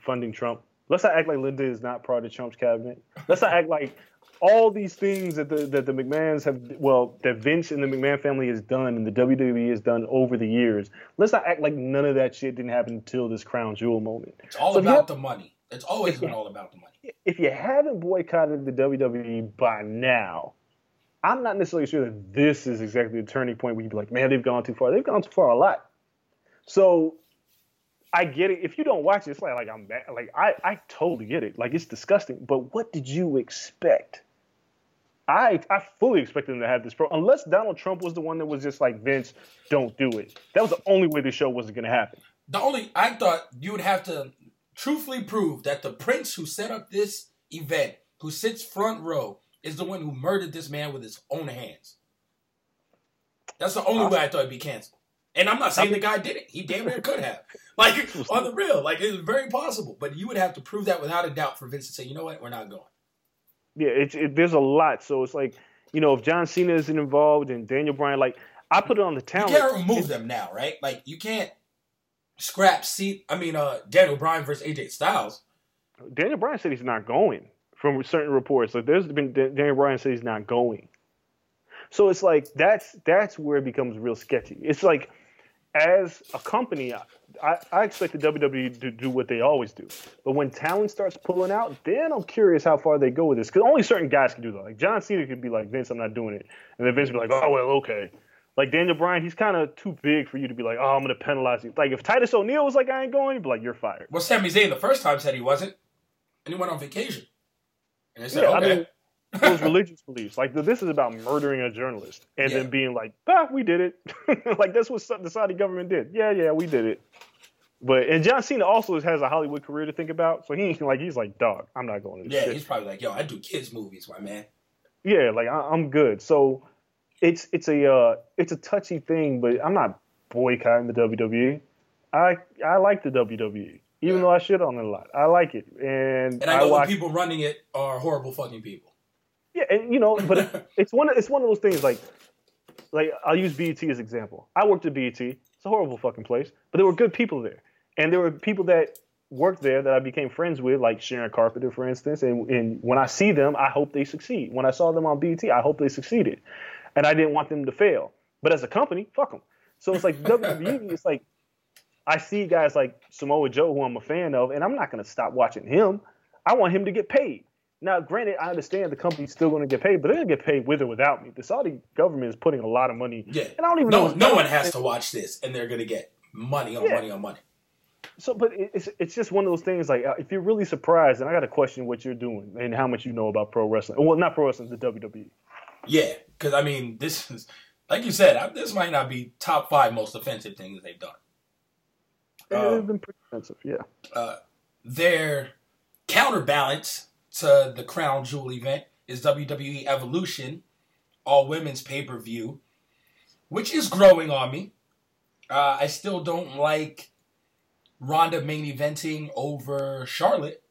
Speaker 1: funding Trump. Let's not act like Linda is not part of Trump's cabinet. Let's not act like all these things that the that the McMahons have well that Vince and the McMahon family has done and the WWE has done over the years. Let's not act like none of that shit didn't happen until this crown jewel moment.
Speaker 2: It's all
Speaker 1: So
Speaker 2: about the money. It's always been all about the money.
Speaker 1: If you haven't boycotted the WWE by now, I'm not necessarily sure that this is exactly the turning point where you'd be like, man, they've gone too far. They've gone too far a lot. So I get it. If you don't watch it, it's like like I'm mad. like I I totally get it. Like it's disgusting. But what did you expect? I I fully expected them to have this pro unless Donald Trump was the one that was just like Vince, don't do it. That was the only way the show wasn't going to happen.
Speaker 2: The only I thought you would have to truthfully prove that the prince who set up this event, who sits front row, is the one who murdered this man with his own hands. That's the only way I thought it'd be canceled. And I'm not saying the guy did it. He damn near could have. Like on the real, like it's very possible. But you would have to prove that without a doubt for Vince to say, you know what, we're not going.
Speaker 1: Yeah, it's it, there's a lot. So it's like you know if John Cena isn't involved and Daniel Bryan, like I put it on the talent.
Speaker 2: You can't remove them now, right? Like you can't scrap seat. I mean, uh, Daniel Bryan versus AJ Styles.
Speaker 1: Daniel Bryan said he's not going from certain reports. Like there's been Daniel Bryan said he's not going. So it's like that's that's where it becomes real sketchy. It's like as a company, I, I expect the WWE to do what they always do. But when talent starts pulling out, then I'm curious how far they go with this. Because only certain guys can do that. Like John Cena could be like, Vince, I'm not doing it. And then Vince would be like, oh, well, okay. Like Daniel Bryan, he's kind of too big for you to be like, oh, I'm going to penalize you. Like if Titus O'Neil was like, I ain't going, you'd be like, you're fired.
Speaker 2: Well, Sami Zayn the first time said he wasn't, and he went on vacation. And they said,
Speaker 1: Yeah,
Speaker 2: okay.
Speaker 1: I mean, those religious beliefs. Like this is about murdering a journalist and
Speaker 2: Yeah.
Speaker 1: then being like, "Ah, we did it." like that's what the Saudi government did. Yeah, yeah, we did it. But and John Cena also has a Hollywood career to think about, so he like he's like, "Dog, I'm not going to
Speaker 2: yeah,
Speaker 1: shit."
Speaker 2: he's probably like, yo, I do kids movies, my man.
Speaker 1: Yeah, like I, I'm good. So it's it's a uh, it's a touchy thing, but I'm not boycotting the WWE. I I like the WWE, even
Speaker 2: Yeah.
Speaker 1: though I shit on it a lot. I like it, and,
Speaker 2: And I know
Speaker 1: watch.
Speaker 2: the people running it are horrible fucking people.
Speaker 1: Yeah, and you know, but it's one of it's one of those things like like I'll use BET as example. I worked at BET. It's a horrible fucking place, but there were good people there, and there were people that worked there that I became friends with, like Sharon Carpenter, for instance. And, and when I see them, I hope they succeed. When I saw them on BET, I hope they succeeded, and I didn't want them to fail. But as a company, fuck them. So it's like WWE. It's like I see guys like Samoa Joe, who I'm a fan of, and I'm not going to stop watching him. I want him to get paid. Now, granted, I understand the company's still going to get paid, but they're going to get paid with or without me. The Saudi government is putting a lot of money.
Speaker 2: Yeah.
Speaker 1: And I don't even
Speaker 2: no,
Speaker 1: know.
Speaker 2: no one has to watch this, and they're gonna get money on
Speaker 1: Yeah.
Speaker 2: money on money.
Speaker 1: So, but it's it's just one of those things. Like, uh, if you're really surprised, and I got to question what you're doing and how much you know about pro wrestling. Well, not pro wrestling, the. WWE.
Speaker 2: Yeah, because I mean, this is like you said. I, this might not be top five most offensive things they've done. Uh,
Speaker 1: They've been pretty expensive. Yeah.
Speaker 2: uh, their counterbalance to the Crown Jewel event is WWE Evolution, all women's pay per view, which is growing on me. Uh, I still don't like Ronda main eventing over Charlotte.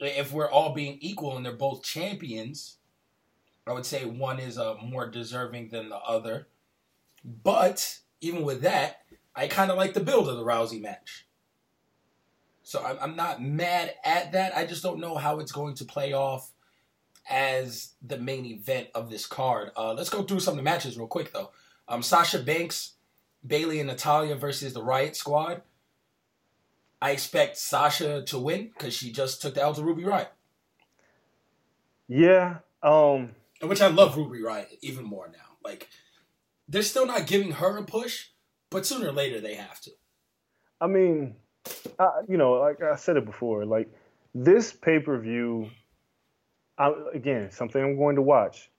Speaker 2: If we're all being equal and they're both champions, I would say one is uh, more deserving than the other. But even with that, I kind of like the build of the Rousey match. So I'm, I'm not mad at that. I just don't know how it's going to play off as the main event of this card. Uh, let's go through some of the matches real quick, though. Um, Sasha Banks, Bayley, and Natalya versus the Riott Squad. I expect Sasha to win because she just took the L to Ruby Riott,
Speaker 1: Yeah. Um.
Speaker 2: which I love Ruby Riott even more now. Like they're still not giving her a push, but sooner or later they have to.
Speaker 1: I mean, I, you know, like I said it before, like this pay per view, again, something I'm going to watch,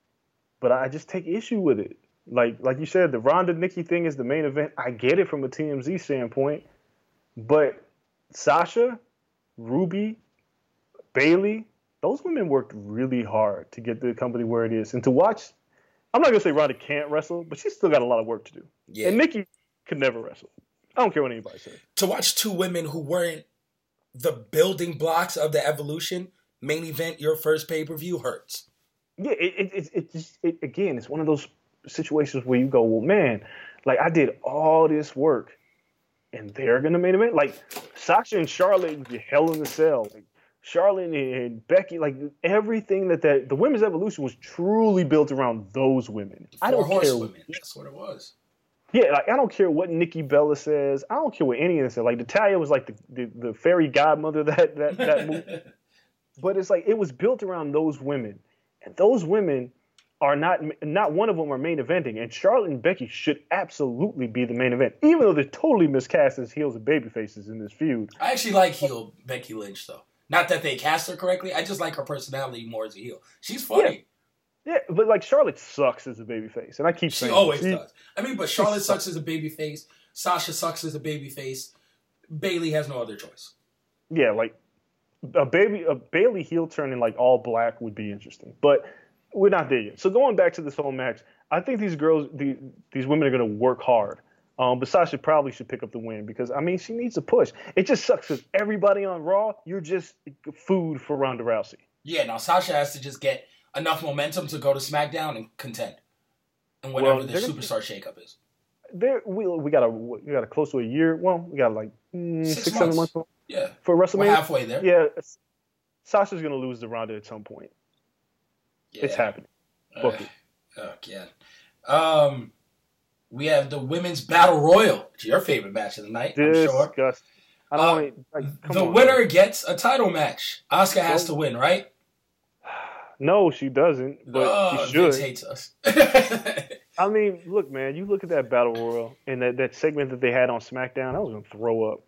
Speaker 1: but I just take issue with it. Like, like you said, the Ronda Nikki thing is the main event. I get it from a TMZ standpoint, but Sasha, Ruby, Bayley, those women worked really hard to get the company where it is, and to watch. I'm not gonna say Ronda can't wrestle, but she's still got a lot of work to do.
Speaker 2: Yeah.
Speaker 1: And Nikki could never wrestle. I don't care what anybody says.
Speaker 2: to watch two women who weren't the building blocks of the evolution main event your first pay per view hurts.
Speaker 1: yeah, it it it, it just it, again, it's one of those situations where you go, well, man, like I did all this work, and they're gonna main event. Like Sasha and Charlotte hell in the cell. Like, Charlotte and Becky, like everything that, that the women's evolution was truly built around those women. I don't
Speaker 2: Four
Speaker 1: care.
Speaker 2: horsewomen. That's what it was.
Speaker 1: Yeah, like I don't care what Nikki Bella says. I don't care what any of this says. Like Natalya was like the, the, the fairy godmother that that that movie. But it's like it was built around those women, and those women are not not one of them are main eventing. And Charlotte and Becky should absolutely be the main event, even though they're totally miscast as heels and baby faces in this feud.
Speaker 2: I actually like heel Becky Lynch though. Not that they cast her correctly. I just like her personality more as a heel. She's funny.
Speaker 1: Yeah, but like Charlotte sucks as a baby face, and I keep saying
Speaker 2: She
Speaker 1: saying
Speaker 2: always
Speaker 1: she-
Speaker 2: does. I mean, but Charlotte sucks as a baby face. Sasha sucks as a baby face. Bayley has no other choice.
Speaker 1: yeah, like a baby, a Bayley heel turn in like all black would be interesting, but we're not there yet. So going back to this whole match, I think these girls, the, these women are going to work hard. Um, but Sasha probably should pick up the win because I mean she needs a push. It just sucks because everybody on Raw, you're just food for Ronda Rousey.
Speaker 2: Yeah, now Sasha has to just get enough momentum to go to SmackDown and contend. And whatever
Speaker 1: Well,
Speaker 2: the superstar shakeup is.
Speaker 1: There, we we got a we got a close to a year. Well, we got like mm,
Speaker 2: Six
Speaker 1: six, seven
Speaker 2: months. Yeah.
Speaker 1: for
Speaker 2: We're
Speaker 1: WrestleMania.
Speaker 2: halfway there.
Speaker 1: Yeah, Sasha's gonna lose the Ronda at some point. It's happening. Book it.
Speaker 2: Oh, yeah. Um, we have the women's battle royal. It's your favorite match of the night, I'm sure.
Speaker 1: I don't
Speaker 2: Uh,
Speaker 1: want. Like,
Speaker 2: The
Speaker 1: on.
Speaker 2: winner gets a title match. Asuka has to win, right?
Speaker 1: No, she doesn't, but
Speaker 2: oh,
Speaker 1: she
Speaker 2: Vince
Speaker 1: should.
Speaker 2: hates us.
Speaker 1: I mean, look, man, you look at that battle royal and that, that segment that they had on SmackDown. I was gonna throw up.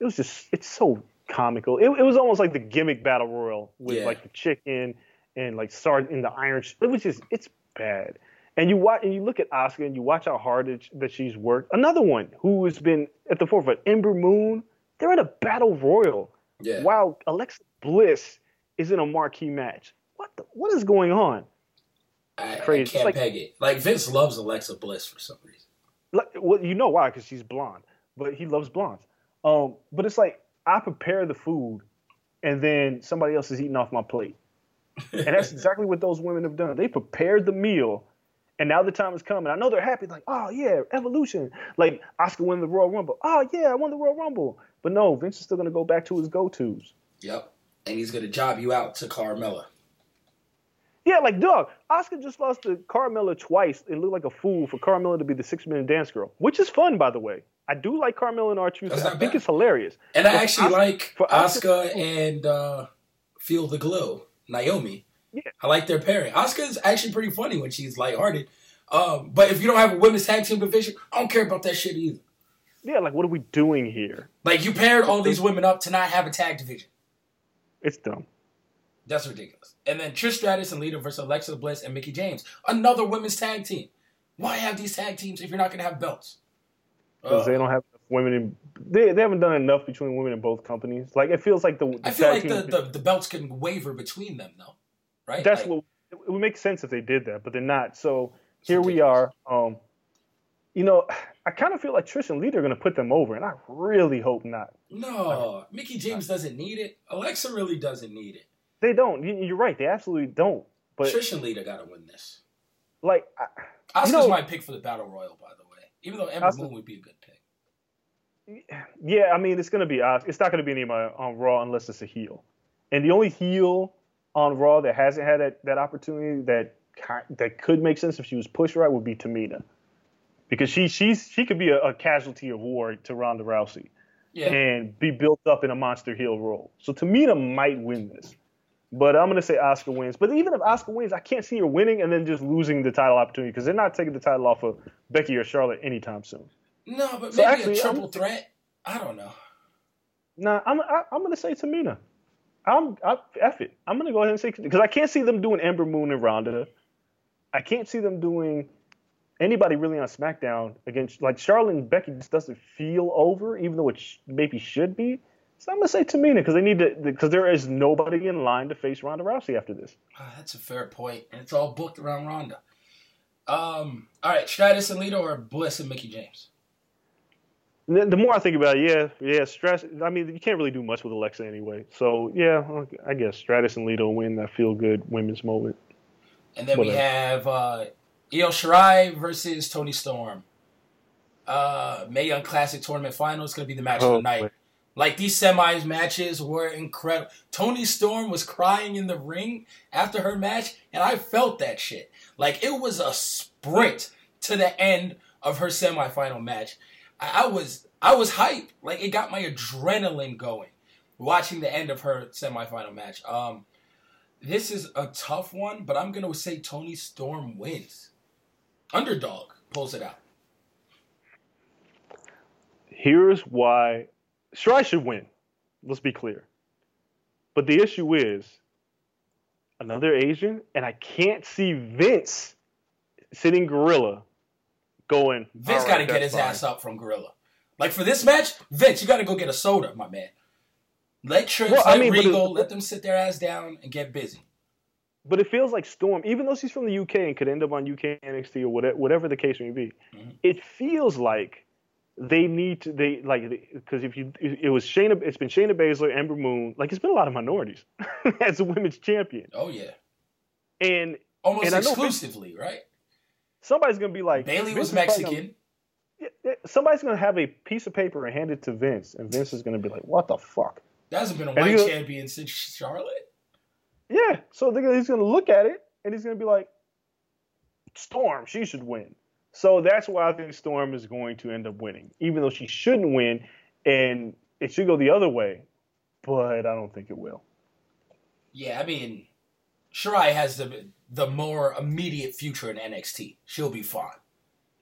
Speaker 1: It was just, it's so comical. It, it was almost like the gimmick battle royal with
Speaker 2: Yeah.
Speaker 1: like the chicken and like start in the iron. Sh- it was just, it's bad. And you watch and you look at Asuka and you watch how hard it, that she's worked. Another one who has been at the forefront, Ember Moon. They're in a battle royal.
Speaker 2: yeah.
Speaker 1: While Alexa Bliss is in a marquee match. What the, what is going on?
Speaker 2: I, I
Speaker 1: crazy. It's
Speaker 2: can't
Speaker 1: like-
Speaker 2: peg it. Like Vince loves Alexa Bliss for some reason.
Speaker 1: Like, well, you know why? Because she's blonde, but he loves blondes. Um, but it's like I prepare the food, and then somebody else is eating off my plate, and that's exactly what those women have done. They prepared the meal, and now the time is coming. I know they're happy, like, oh yeah, evolution. Like Asuka won the Royal Rumble. Oh yeah, I won the Royal Rumble. But no, Vince is still gonna go back to his go-tos.
Speaker 2: Yep. And he's gonna job you out to Carmella.
Speaker 1: Yeah, like dog. Asuka just lost to Carmella twice and looked like a fool for Carmella to be the six-minute dance girl, which is fun, by the way. I do like Carmella and R-Truth.
Speaker 2: That's
Speaker 1: I
Speaker 2: not
Speaker 1: think it's hilarious.
Speaker 2: And I actually
Speaker 1: Asuka-
Speaker 2: like
Speaker 1: for
Speaker 2: Asuka- and uh, Feel the Glow, Naomi.
Speaker 1: Yeah.
Speaker 2: I like their pairing. Asuka is actually pretty funny when she's lighthearted. Um, but if you don't have a women's tag team division, I don't care about that shit either.
Speaker 1: Yeah, like what are we doing here?
Speaker 2: Like you paired all these women up to not have a tag division.
Speaker 1: It's dumb.
Speaker 2: That's ridiculous. And then Trish Stratus and Lita versus Alexa Bliss and Mickie James, another women's tag team. Why have these tag teams if you're not going to have belts?
Speaker 1: Because
Speaker 2: Uh,
Speaker 1: they don't have enough women in. They, they haven't done enough between women in both companies. Like it feels like the. the
Speaker 2: I feel like the, the, the belts can waver between them, though. Right?
Speaker 1: That's
Speaker 2: Like,
Speaker 1: what it would make sense if they did that, but they're not. So here we are. Um, you know, I kind of feel like Trish and Lita are going to put them over, and I really hope not.
Speaker 2: No, Mickie James doesn't need it. Alexa really doesn't need it.
Speaker 1: They don't. You- You're right. They absolutely don't. But
Speaker 2: Trish and Lita got to win this.
Speaker 1: like, I,
Speaker 2: Asuka's
Speaker 1: know-
Speaker 2: my pick for the Battle Royal, by the way. Even though Ember
Speaker 1: Asuka-
Speaker 2: Moon would be a good pick.
Speaker 1: yeah, I mean, it's going to be. It's not going to be anybody on Raw unless it's a heel, and the only heel on Raw that hasn't had that, that opportunity that that could make sense if she was pushed right would be Tamina, because she she's she could be a, a casualty of war to Ronda Rousey.
Speaker 2: Yeah.
Speaker 1: and be built up in a monster heel role. So Tamina might win this. But I'm going to say Asuka wins. But even if Asuka wins, I can't see her winning and then just losing the title opportunity because they're not taking the title off of Becky or Charlotte anytime soon.
Speaker 2: no, but
Speaker 1: So
Speaker 2: maybe
Speaker 1: actually,
Speaker 2: a triple
Speaker 1: I'm-
Speaker 2: threat. I don't know.
Speaker 1: Nah, I'm I, I'm going to say Tamina. I'm I, F it. I'm going to go ahead and say because I can't see them doing Ember Moon and Ronda. I can't see them doing anybody really on SmackDown against like Charlotte and Becky just doesn't feel over, even though it sh- maybe should be. So I'm gonna say Tamina because they need to because there is nobody in line to face Ronda Rousey after this.
Speaker 2: Ah, that's a fair point, and it's all booked around Ronda. Um, all right, Stratus and Lita or Bliss and Mickie James.
Speaker 1: The, the more I think about it, yeah, yeah, stress. I mean, you can't really do much with Alexa anyway. So yeah, I guess Stratus and Lita win that feel good women's moment.
Speaker 2: And then we have uh, Io Shirai versus Toni Storm. Uh, Mae Young Classic Tournament Final is going to be the match of
Speaker 1: Oh,
Speaker 2: the night.
Speaker 1: boy.
Speaker 2: Like these semis matches were incredible. Toni Storm was crying in the ring after her match, and I felt that shit. Like it was a sprint to the end of her semifinal match. I, I was I was hyped. Like it got my adrenaline going watching the end of her semifinal match. Um, this is a tough one, but I'm gonna say Toni Storm wins. Underdog pulls it out.
Speaker 1: Here's why Shirai should win. Let's be clear. But the issue is another Asian, and I can't see Vince sitting gorilla going.
Speaker 2: Vince
Speaker 1: "All
Speaker 2: got to get his
Speaker 1: fine."
Speaker 2: ass up from Gorilla. Like for this match, Vince, you got to go get a soda, my man. Let Trips,
Speaker 1: Well, I
Speaker 2: let
Speaker 1: mean, but
Speaker 2: Regal, let them sit their ass down and get busy.
Speaker 1: But it feels like Storm, even though she's from the UK and could end up on UK NXT or whatever, whatever the case may be,
Speaker 2: Mhm.
Speaker 1: it feels like they need to they like because if you it was Shayna, it's been Shayna Baszler, Ember Moon, like it's been a lot of minorities as a women's champion,
Speaker 2: Oh yeah,
Speaker 1: and
Speaker 2: almost
Speaker 1: And know Vince-
Speaker 2: exclusively, right?
Speaker 1: somebody's gonna be like Bayley
Speaker 2: was
Speaker 1: gonna-
Speaker 2: Mexican.
Speaker 1: Yeah, yeah, somebody's gonna have a piece of paper and hand it to Vince, and Vince is gonna be like, "What the fuck?"
Speaker 2: That hasn't been a white champion since Charlotte.
Speaker 1: Yeah, so they're gonna- he's gonna look at it and he's gonna be like, "Storm, she should win." So that's why I think Storm is going to end up winning, even though she shouldn't win, and it should go the other way, but I don't think it will.
Speaker 2: Yeah, I mean, Shirai has the the more immediate future in NXT. She'll be fine.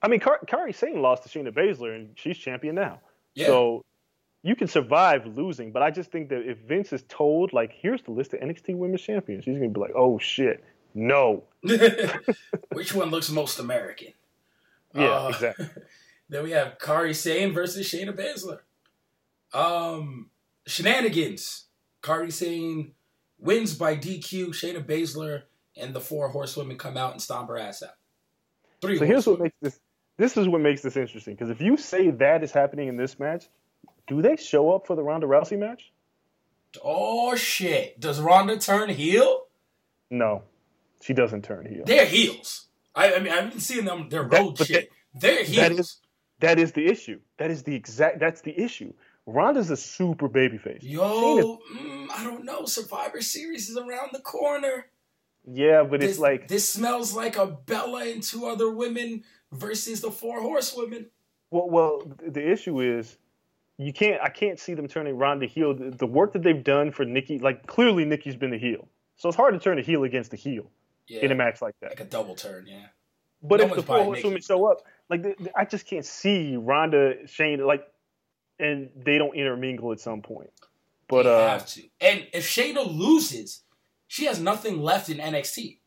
Speaker 1: I mean, Car- Kairi Sane lost to Shayna Baszler, and she's champion now.
Speaker 2: Yeah.
Speaker 1: So you can survive losing, but I just think that if Vince is told, like, here's the list of NXT Women's Champions, he's gonna be like, "Oh shit, no."
Speaker 2: Which one looks most American?
Speaker 1: Yeah,
Speaker 2: Uh,
Speaker 1: exactly.
Speaker 2: Then we have Kairi Sane versus Shayna Baszler. Um, shenanigans. Kairi Sane wins by DQ. Shayna Baszler and the four horsewomen come out and stomp her ass out. Three.
Speaker 1: So here's what makes this. This is what makes this interesting because if you say that is happening in this match, do they show up for the Ronda Rousey match?
Speaker 2: Oh shit! Does Ronda turn heel?
Speaker 1: No, she doesn't turn heel.
Speaker 2: They're heels. I, I mean, I've been seeing them. Their
Speaker 1: That-
Speaker 2: road
Speaker 1: but
Speaker 2: shit. They're heels.
Speaker 1: that is that is the issue. That is the exact. That's the issue. Ronda's a super babyface.
Speaker 2: Yo, mm, I don't know. Survivor Series is around the corner.
Speaker 1: yeah, but
Speaker 2: This,
Speaker 1: it's like
Speaker 2: this smells like a Bella and two other women versus the four horsewomen.
Speaker 1: Well, well, the issue is you can't. I can't see them turning Ronda heel. The, the work that they've done for Nikki, like clearly Nikki's been the heel, so it's hard to turn a heel against a heel
Speaker 2: Yeah,
Speaker 1: in a match like that.
Speaker 2: like a double turn. Yeah,
Speaker 1: But
Speaker 2: no
Speaker 1: if the four horsewomen show up, like the, the- I just can't see Ronda, Shane, like, and they don't intermingle at some point. But
Speaker 2: they
Speaker 1: uh,
Speaker 2: have to. And if Shayna loses, she has nothing left in NXT.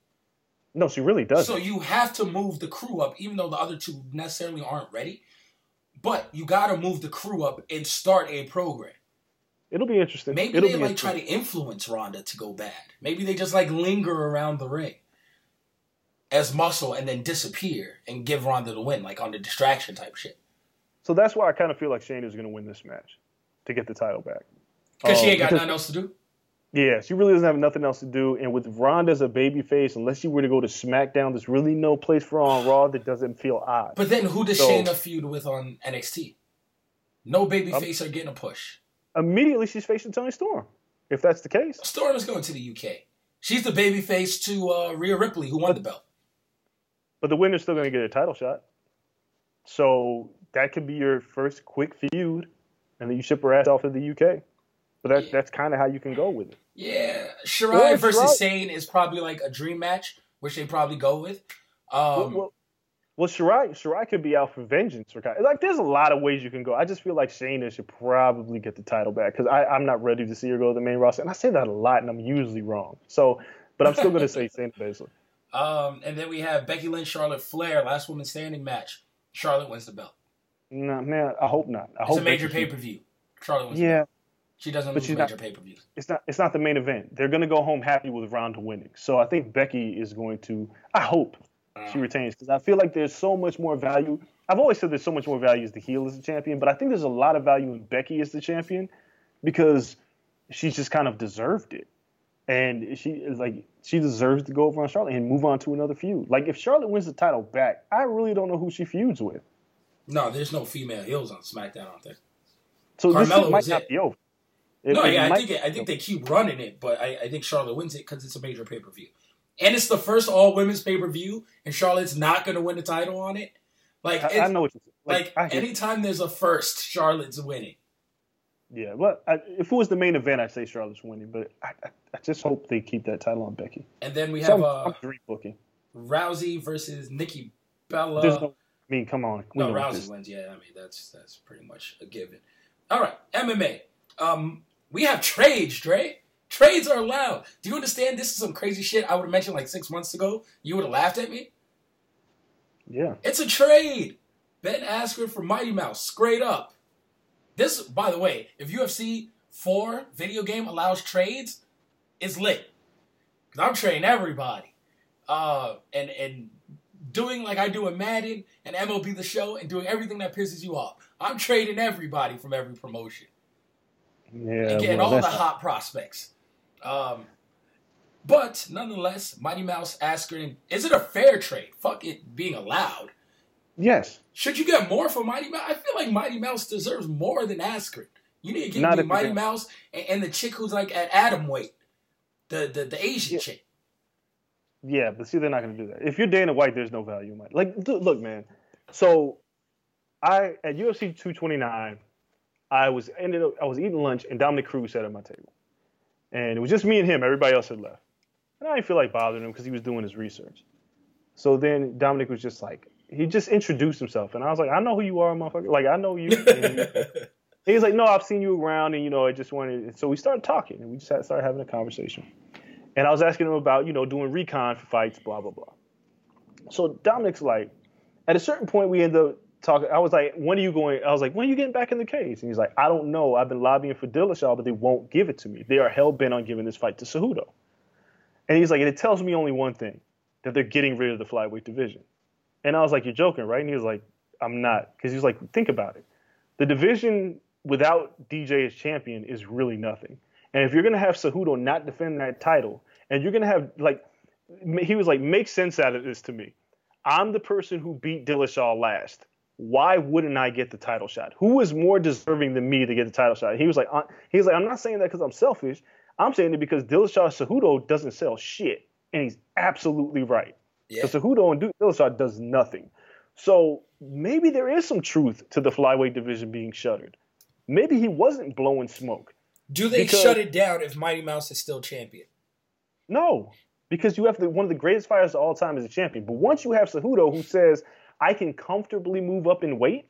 Speaker 1: no, she really doesn't.
Speaker 2: So you have to move the crew up, even though the other two necessarily aren't ready. But you got to move the crew up and start a program.
Speaker 1: It'll be interesting.
Speaker 2: Maybe
Speaker 1: It'll
Speaker 2: they
Speaker 1: be
Speaker 2: like try to influence Ronda to go bad. Maybe they just like linger around the ring as muscle and then disappear and give Ronda the win, like on the distraction type shit.
Speaker 1: So that's why I kind of feel like Shayna is going to win this match to get the title back.
Speaker 2: Because she
Speaker 1: Um,
Speaker 2: ain't got
Speaker 1: because-
Speaker 2: nothing else to do.
Speaker 1: Yeah, she really doesn't have nothing else to do. And with Ronda as a babyface, unless you were to go to SmackDown, there's really no place for her on Raw that doesn't feel odd.
Speaker 2: But then who does
Speaker 1: So-
Speaker 2: Shayna feud with on NXT? No babyface are getting a push.
Speaker 1: Immediately, she's facing Toni Storm. If that's the case,
Speaker 2: Storm is going to the UK. She's the babyface to uh, Rhea Ripley, who won the belt.
Speaker 1: But the winner's still going to get a title shot. So that could be your first quick feud, and then you ship her ass off to the UK. But that,
Speaker 2: Yeah.
Speaker 1: that's kind of how you can go with it.
Speaker 2: Yeah, Shirai versus. Sane is probably like a dream match, which they probably go with. Um,
Speaker 1: well, well, well, Shirai, Shirai could be out for vengeance. For Kai- like, there's a lot of ways you can go. I just feel like Shayna should probably get the title back because I'm not ready to see her go to the main roster. And I say that a lot, and I'm usually wrong. So, but I'm still going to say Shayna Baszler.
Speaker 2: Um, and then we have Becky Lynch, Charlotte Flair, last woman standing match. Charlotte wins the belt.
Speaker 1: No, man, I hope not. I
Speaker 2: It's
Speaker 1: hope
Speaker 2: a major pay per view. Charlotte wins the
Speaker 1: Yeah.
Speaker 2: She doesn't
Speaker 1: but
Speaker 2: lose major pay per views.
Speaker 1: it's not. It's not the main event. They're going to go home happy with Ronda winning. So I think Becky is going to. I hope
Speaker 2: Uh,
Speaker 1: she retains because I feel like there's so much more value. I've always said there's so much more value as the heel as the champion, but I think there's a lot of value in Becky as the champion because she's just kind of deserved it, and she is like she deserves to go over on Charlotte and move on to another feud. Like if Charlotte wins the title back, I really don't know who she feuds with.
Speaker 2: No, there's no female heels on SmackDown out there.
Speaker 1: So
Speaker 2: Carmella
Speaker 1: this might not
Speaker 2: it.
Speaker 1: be over. It-
Speaker 2: no,
Speaker 1: it
Speaker 2: yeah, I think it, I think they keep running it, but I, I think Charlotte wins it because it's a major pay per view, and it's the first all women's pay per view, and Charlotte's not going to win the title on it. Like,
Speaker 1: I,
Speaker 2: it's,
Speaker 1: I know what you're
Speaker 2: like,
Speaker 1: I hear-
Speaker 2: anytime there's a first, Charlotte's winning.
Speaker 1: Yeah, well, I, if it was the main event, I'd say Charlotte's winning, but I, I, I just hope they keep that title on Becky.
Speaker 2: And then we have
Speaker 1: Some,
Speaker 2: uh,
Speaker 1: dream booking.
Speaker 2: Rousey versus Nikki Bella.
Speaker 1: No. I mean, come on.
Speaker 2: no, Rousey
Speaker 1: this-
Speaker 2: wins. Yeah, I mean that's that's pretty much a given. All right, MMA. Um, we have trades, Dre. Trades are allowed. Do you understand? This is some crazy shit I would have mentioned like six months ago. You would have laughed at me.
Speaker 1: Yeah.
Speaker 2: It's a trade. Ben Askren for Mighty Mouse, straight up. This, by the way, if UFC 4 video game allows trades, it's lit. Because I'm trading everybody. Uh, and, and doing like I do in Madden and MLB The Show and doing everything that pisses you off. I'm trading everybody from every promotion
Speaker 1: Yeah.
Speaker 2: and getting
Speaker 1: well,
Speaker 2: all the hot prospects. Um, but nonetheless, Mighty Mouse Askren, is it a fair trade? Fuck it being allowed.
Speaker 1: Yes.
Speaker 2: Should you get more for Mighty Mouse? I feel like Mighty Mouse deserves more than Askren. You need to give me Mighty Mouse and, and the chick who's like at atomweight, the the, the Asian
Speaker 1: Yeah.
Speaker 2: chick.
Speaker 1: Yeah, but see, they're not going to do that. If you're Dana White, there's no value in my like. Look, man. So, I at UFC 229, I was ended up I was eating lunch and Dominick Cruz sat at my table, and it was just me and him. Everybody else had left, and I didn't feel like bothering him because he was doing his research. So then Dominick was just like he just introduced himself, and I was like, I know who you are, motherfucker. Like I know you. He was like, No, I've seen you around, and you know, I just wanted. And so we started talking, and we just had, started having a conversation. And I was asking him about, you know, doing recon for fights, blah blah blah. So Dominick's like, at a certain point, we end up talking. I was like, when are you going? I was like, when are you getting back in the cage? And he's like, I don't know. I've been lobbying for Dillashaw, but they won't give it to me. They are hell bent on giving this fight to Cejudo. And he's like, and it tells me only one thing, that they're getting rid of the flyweight division. And I was like, you're joking, right? And he was like, I'm not, because he was like, think about it. The division without DJ as champion is really nothing. And if you're gonna have Cejudo not defend that title, and you're gonna have like, he was like, make sense out of this to me. I'm the person who beat Dillashaw last. Why wouldn't I get the title shot? Who is more deserving than me to get the title shot? He was like, uh, he was like, I'm not saying that because I'm selfish. I'm saying it because Dillashaw Cejudo doesn't sell shit, and he's absolutely right.
Speaker 2: Yeah.
Speaker 1: Because Cejudo and Dillashaw does nothing. So maybe there is some truth to the flyweight division being shuttered. Maybe he wasn't blowing smoke.
Speaker 2: Do they
Speaker 1: Because-
Speaker 2: shut it down if Mighty Mouse is still champion?
Speaker 1: No, because you have the, one of the greatest fighters of all time as a champion. But once you have Cejudo who says, I can comfortably move up in weight,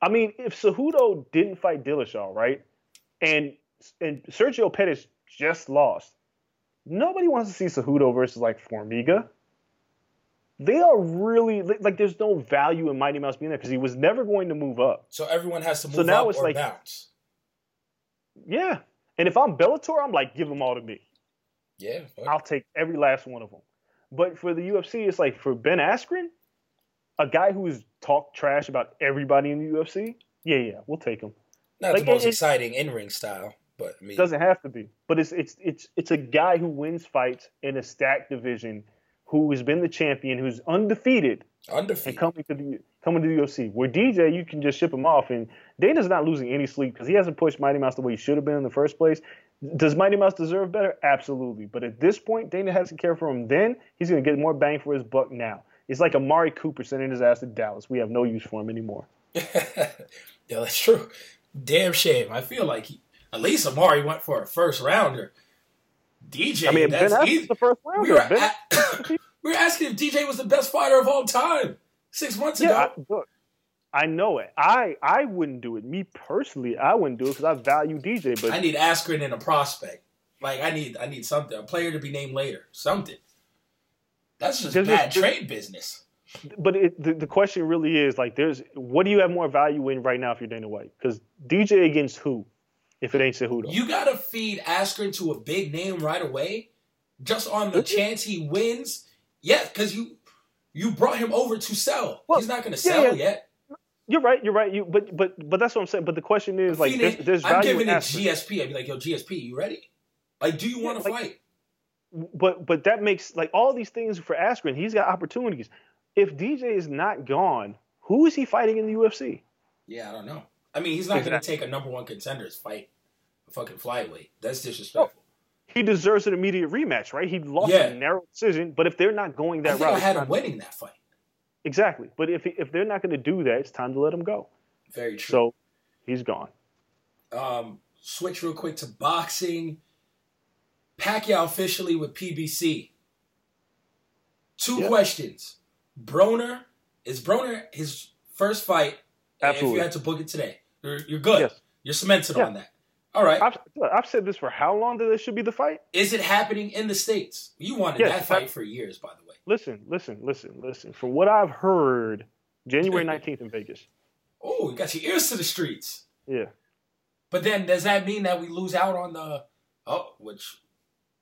Speaker 1: I mean, if Cejudo didn't fight Dillashaw, right, and and Sergio Pettis just lost, nobody wants to see Cejudo versus like Formiga. They are really like there's no value in Mighty Mouse being there because he was never going to move up.
Speaker 2: So everyone has to move
Speaker 1: So now
Speaker 2: up
Speaker 1: it's
Speaker 2: or
Speaker 1: like-
Speaker 2: bounce.
Speaker 1: Yeah, and if I'm Bellator, I'm like give them all to me.
Speaker 2: Yeah. fuck.
Speaker 1: I'll take every last one of them. But for the UFC, it's like for Ben Askren, a guy who's talked trash about everybody in the UFC. Yeah, yeah, we'll take him.
Speaker 2: Not
Speaker 1: like,
Speaker 2: the most
Speaker 1: it-
Speaker 2: exciting in ring style, but I mean,
Speaker 1: It doesn't have to be, but it's it's it's it's a guy who wins fights in a stacked division, who has been the champion, who's undefeated,
Speaker 2: undefeated, and
Speaker 1: coming to the coming to the UFC. Where DJ, you can just ship him off, and Dana's not losing any sleep because he hasn't pushed Mighty Mouse the way he should have been in the first place. Does Mighty Mouse deserve better? Absolutely. But at this point, Dana hasn't cared for him then. He's going to get more bang for his buck now. It's like Amari Cooper sending his ass to Dallas. We have no use for him anymore.
Speaker 2: yeah, that's true. Damn shame. I feel like he, at least Amari went for a first rounder. DJ,
Speaker 1: I mean, Ben Askren's the first
Speaker 2: We
Speaker 1: rounder.
Speaker 2: were, we were asking if DJ was the best fighter of all time six months
Speaker 1: yeah, I,
Speaker 2: ago.
Speaker 1: look, I know it. I I wouldn't do it. Me personally, I wouldn't do it because I value DJ. But
Speaker 2: I, need Askren and a prospect. Like I need, I need something, a player to be named later, something. That's just
Speaker 1: There's
Speaker 2: bad
Speaker 1: there's-
Speaker 2: trade business.
Speaker 1: but it, the, the question really is like, there's what do you have more value in right now if you're Dana White? Because DJ against who? If it ain't Cejudo,
Speaker 2: You gotta feed Askren to a big name right away, just on the chance he wins. Yeah, because you you brought him over to sell.
Speaker 1: Well,
Speaker 2: He's not gonna sell
Speaker 1: yeah.
Speaker 2: yet.
Speaker 1: you're right. You're right. You but but but that's what I'm saying. But the question is like, there's, there's
Speaker 2: I'm
Speaker 1: value
Speaker 2: giving
Speaker 1: in
Speaker 2: it
Speaker 1: Askren.
Speaker 2: GSP. I'd be like, yo, GSP, you ready? Like, do you want to
Speaker 1: like-
Speaker 2: fight?
Speaker 1: but but that makes like all these things for Askren. He's got opportunities. If DJ is not gone, who is he fighting in the UFC?
Speaker 2: Yeah, I don't know. I mean, he's not going to take a number one contender's fight, a fucking flyweight. That's disrespectful.
Speaker 1: He deserves an immediate rematch, right? He lost
Speaker 2: Yeah.
Speaker 1: a narrow decision, but if they're not going
Speaker 2: I
Speaker 1: that
Speaker 2: think
Speaker 1: route,
Speaker 2: I had him winning that fight.
Speaker 1: exactly. But if if they're not going to do that, it's time to let him go.
Speaker 2: Very true.
Speaker 1: So he's gone.
Speaker 2: um, switch real quick to boxing. Pacquiao officially with PBC. Two
Speaker 1: Yeah.
Speaker 2: questions. Broner, is Broner his first fight?
Speaker 1: Absolutely.
Speaker 2: If you had to book it today, you're, you're good.
Speaker 1: Yes.
Speaker 2: You're cemented
Speaker 1: Yeah.
Speaker 2: on that. All right.
Speaker 1: I've, I've said this for how long that this should be the fight?
Speaker 2: Is it happening in the States? You wanted
Speaker 1: Yes,
Speaker 2: that fight
Speaker 1: that-
Speaker 2: for years, by the way.
Speaker 1: Listen, listen, listen, listen. From what I've heard, January 19th in Vegas.
Speaker 2: Oh, you got your ears to the streets.
Speaker 1: Yeah.
Speaker 2: But then does that mean that we lose out on the oh, which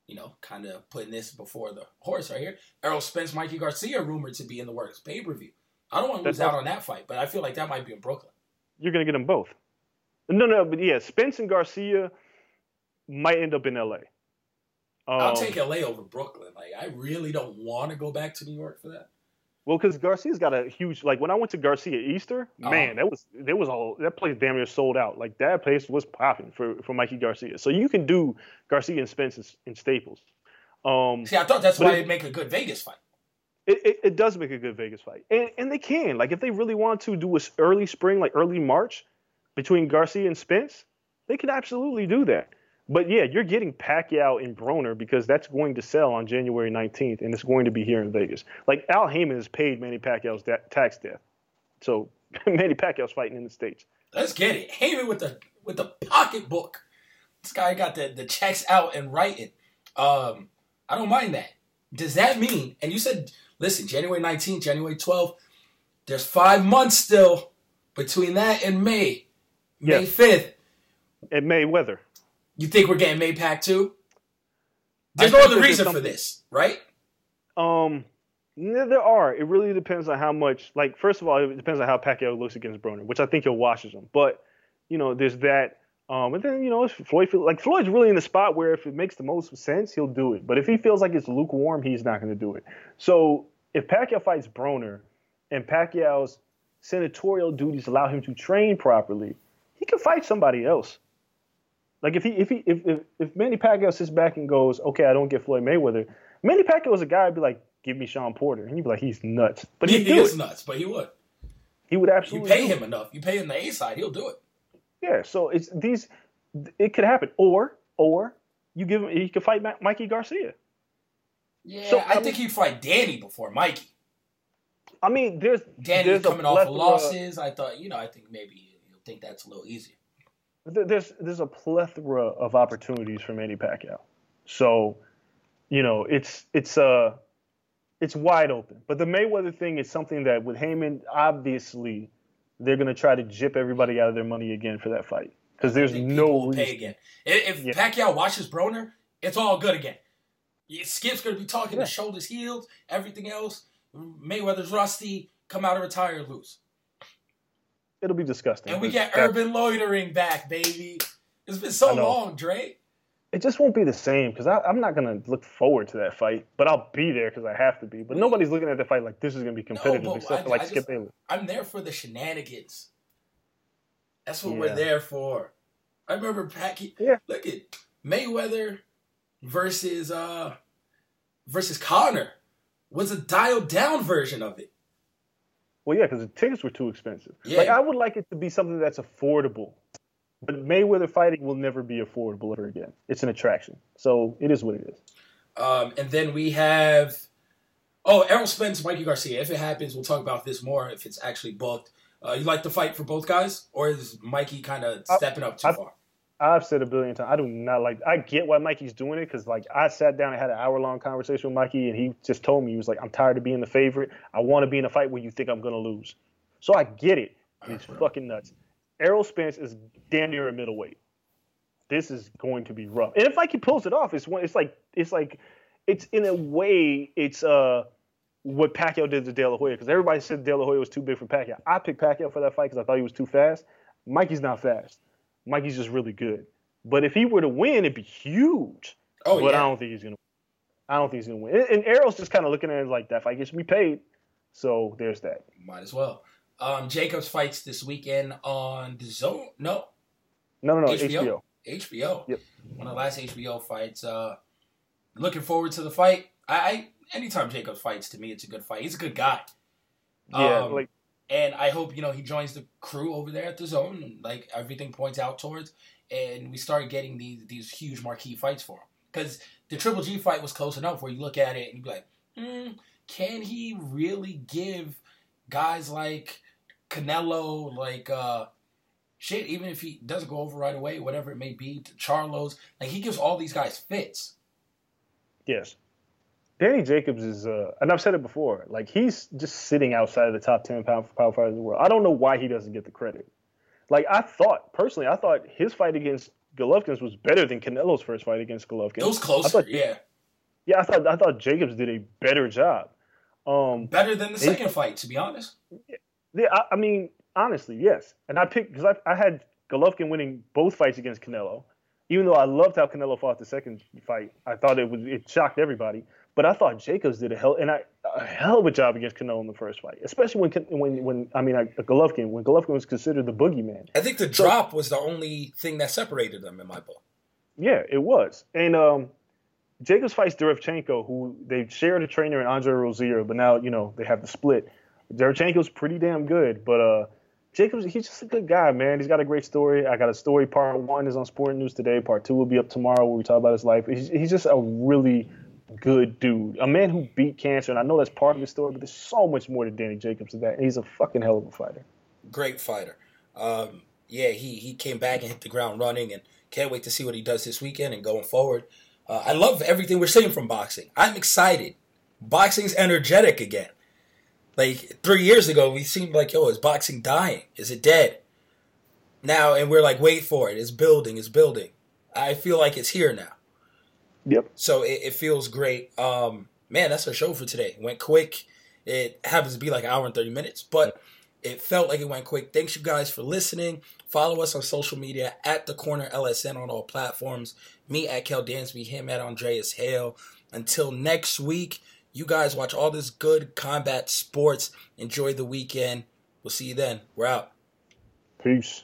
Speaker 2: you know, kind of putting this before the horse right here. Errol Spence, Mikey Garcia rumored to be in the works pay per view. I don't want to lose out on that fight, but I feel like that might be in Brooklyn.
Speaker 1: You're going to get them both. No, no, but yeah, Spence and Garcia might end up in LA.
Speaker 2: I'll
Speaker 1: Um,
Speaker 2: take LA over Brooklyn. Like I really don't want to go back to New York for that.
Speaker 1: Well, because Garcia's got a huge like when I went to Garcia Easter,
Speaker 2: Uh-huh.
Speaker 1: man, that was there was all that place damn near sold out. Like that place was popping for for Mikey Garcia. So you can do Garcia and Spence in, in Staples. Um,
Speaker 2: See, I thought that's why
Speaker 1: it-
Speaker 2: it'd make a good Vegas fight.
Speaker 1: It, it, it does make a good Vegas fight, and and they can like if they really want to do a early spring like early March between Garcia and Spence, they can absolutely do that. But yeah, you're getting Pacquiao and Broner because that's going to sell on January 19th, and it's going to be here in Vegas. Like Al Haymon has paid Manny Pacquiao's da- tax death, so Manny Pacquiao's fighting in the states.
Speaker 2: Let's get it. Haymon with the with the pocketbook. This guy got the, the checks out and writing. Um, I don't mind that. Does that mean? And you said, listen, January 19th, January 12th. There's five months still between that and May. May
Speaker 1: Yes.
Speaker 2: 5th.
Speaker 1: And Mayweather,
Speaker 2: You think we're getting May Pack too? There's
Speaker 1: I
Speaker 2: no other reason for this, right?
Speaker 1: Um, yeah, there are. It really depends on how much. Like, first of all, it depends on how Pacquiao looks against Broner, which I think he'll washes him. But you know, there's that. Um, and then you know, if Floyd feel, like Floyd's really in the spot where if it makes the most sense, he'll do it. But if he feels like it's lukewarm, he's not going to do it. So if Pacquiao fights Broner, and Pacquiao's senatorial duties allow him to train properly, he can fight somebody else. Like if he if he if if, if Manny Pacquiao sits back and goes, okay, I don't get Floyd Mayweather. Manny Pacquiao was a guy who'd be like, give me Shawn Porter, and you'd be like, he's nuts, but
Speaker 2: he, he is
Speaker 1: it.
Speaker 2: nuts, but he would.
Speaker 1: He would absolutely.
Speaker 2: You
Speaker 1: pay
Speaker 2: him
Speaker 1: it.
Speaker 2: enough. You pay him the A side, he'll do it.
Speaker 1: Yeah, so it's these. It could happen, or or you give him. He could fight Mikey Garcia.
Speaker 2: Yeah,
Speaker 1: So,
Speaker 2: I
Speaker 1: um,
Speaker 2: think he'd fight Danny before Mikey.
Speaker 1: I mean, there's
Speaker 2: Danny
Speaker 1: there's
Speaker 2: coming off of losses. I thought, you know, I think maybe you'll think that's a little easier.
Speaker 1: there's there's a plethora of opportunities for Manny Pacquiao. So, you know, it's it's uh it's wide open. But the Mayweather thing is something that with Haymon, obviously, they're gonna try to jip everybody out of their money again for that fight because there's no
Speaker 2: people will
Speaker 1: reason.
Speaker 2: pay again. If, if
Speaker 1: Yeah.
Speaker 2: Pacquiao watches Broner, it's all good again. Yeah, Skip's gonna be talking
Speaker 1: Yeah.
Speaker 2: the shoulders healed, everything else. Mayweather's rusty. Come out of retire, lose,
Speaker 1: It'll be disgusting.
Speaker 2: and we get
Speaker 1: that-
Speaker 2: urban loitering back, baby. It's been so long, Dre.
Speaker 1: It just won't be the same because I'm not gonna look forward to that fight, but I'll be there because I have to be. But nobody's looking at the fight like this is gonna be competitive,
Speaker 2: but
Speaker 1: except
Speaker 2: I-
Speaker 1: for like
Speaker 2: I
Speaker 1: Skip
Speaker 2: just-
Speaker 1: Bayless.
Speaker 2: I'm there for the shenanigans. That's what
Speaker 1: Yeah.
Speaker 2: we're there for. I remember Pacquiao.
Speaker 1: Yeah.
Speaker 2: Look at Mayweather versus uh versus Conor was a dialed down version of it.
Speaker 1: Well, yeah, because the tickets were too expensive.
Speaker 2: Yeah.
Speaker 1: Like I would like it to be something that's affordable, but Mayweather fighting will never be affordable ever again. It's an attraction, so it is what it is.
Speaker 2: Um, and then we have oh Errol Spence, Mikey Garcia. If it happens, we'll talk about this more if it's actually booked. Uh, you like the fight for both guys, or is Mikey kind of stepping up too
Speaker 1: I-
Speaker 2: far?
Speaker 1: I've said a billion times. I do not like. I get why Mikey's doing it because, like, I sat down and had an hour long conversation with Mikey, and he just told me he was like, "I'm tired of being the favorite. I want to be in a fight where you think I'm gonna lose." So I get it. It's fucking nuts. Errol Spence is damn near a middleweight. This is going to be rough. And if Mikey pulls it off, it's one. It's like it's like it's in a way it's uh what Pacquiao did to De La Hoya because everybody said De La Hoya was too big for Pacquiao. I picked Pacquiao for that fight because I thought he was too fast. Mikey's not fast. Mikey's just really good. But if he were to win, it'd be huge.
Speaker 2: Oh
Speaker 1: but I don't think he's gonna. I don't think he's gonna win. And, Errol's just kind of looking at it like that fight gets me paid. So there's that.
Speaker 2: might as well. Um, Jacobs fights this weekend on the Zone. No,
Speaker 1: No, no, no.
Speaker 2: HBO?
Speaker 1: HBO.
Speaker 2: HBO.
Speaker 1: Yep.
Speaker 2: One of the last HBO fights. Uh, looking forward to the fight. I, I anytime Jacobs fights, to me, it's a good fight. He's a good guy.
Speaker 1: Yeah,
Speaker 2: Um,
Speaker 1: like
Speaker 2: and I hope you know he joins the crew over there at the zone. Like everything points out towards, and we start getting these these huge marquee fights for him. Because the Triple G fight was close enough where you look at it and you be like, hmm, can he really give guys like Canelo, like uh, shit, even if he doesn't go over right away, whatever it may be, to Charlos, like he gives all these guys fits.
Speaker 1: Yes. Danny Jacobs is, uh, and I've said it before, like he's just sitting outside of the top 10 pound for power fighters in the world. I don't know why he doesn't get the credit. Like I thought, personally, I thought his fight against Golovkin's was better than Canelo's first fight against Golovkin.
Speaker 2: It was
Speaker 1: I
Speaker 2: closer,
Speaker 1: thought-
Speaker 2: yeah.
Speaker 1: Yeah, I thought I thought Jacobs did a better job. Um,
Speaker 2: Better than the
Speaker 1: He-
Speaker 2: second fight, to be honest.
Speaker 1: yeah, I, I mean, honestly, yes. And I picked because I, I had Golovkin winning both fights against Canelo. Even though I loved how Canelo fought the second fight, I thought it was it shocked everybody. But I thought Jacobs did a hell and I, a hell of a job against Canelo in the first fight, especially when when when I mean uh, Golovkin when Golovkin was considered the boogeyman.
Speaker 2: I think the drop was the only thing that separated them in my book.
Speaker 1: Yeah, it was. And um, Jacobs fights Derevyanchenko, who they shared a trainer in Andre Rozier, but now you know they have the split. Derevyanchenko's pretty damn good, but uh, Jacobs he's just a good guy, man. He's got a great story. I got a story. Part one is on Sport News today. Part two will be up tomorrow, where we talk about his life. He's, he's just a really good dude, a man who beat cancer, and I know that's part of his story, but there's so much more to Danny Jacobs than that. And he's a fucking hell of a fighter.
Speaker 2: Great fighter. Um, yeah, he he came back and hit the ground running, and can't wait to see what he does this weekend and going forward. Uh, I love everything we're seeing from boxing. I'm excited. Boxing's energetic again. Like three years ago, we seemed like, yo, is boxing dying? Is it dead? Now, and we're like, wait for it. It's building. It's building. I feel like it's here now.
Speaker 1: Yep.
Speaker 2: So it, it feels great. Um, man, that's our show for today. Went quick. It happens to be like an hour and 30 minutes, but it felt like it went quick. Thanks you guys for listening. Follow us on social media at the corner LSN on all platforms. Me at Kel Dansby, him at Andreas Hale. Until next week, you guys watch all this good combat sports. Enjoy the weekend. We'll see you then. We're out.
Speaker 1: Peace.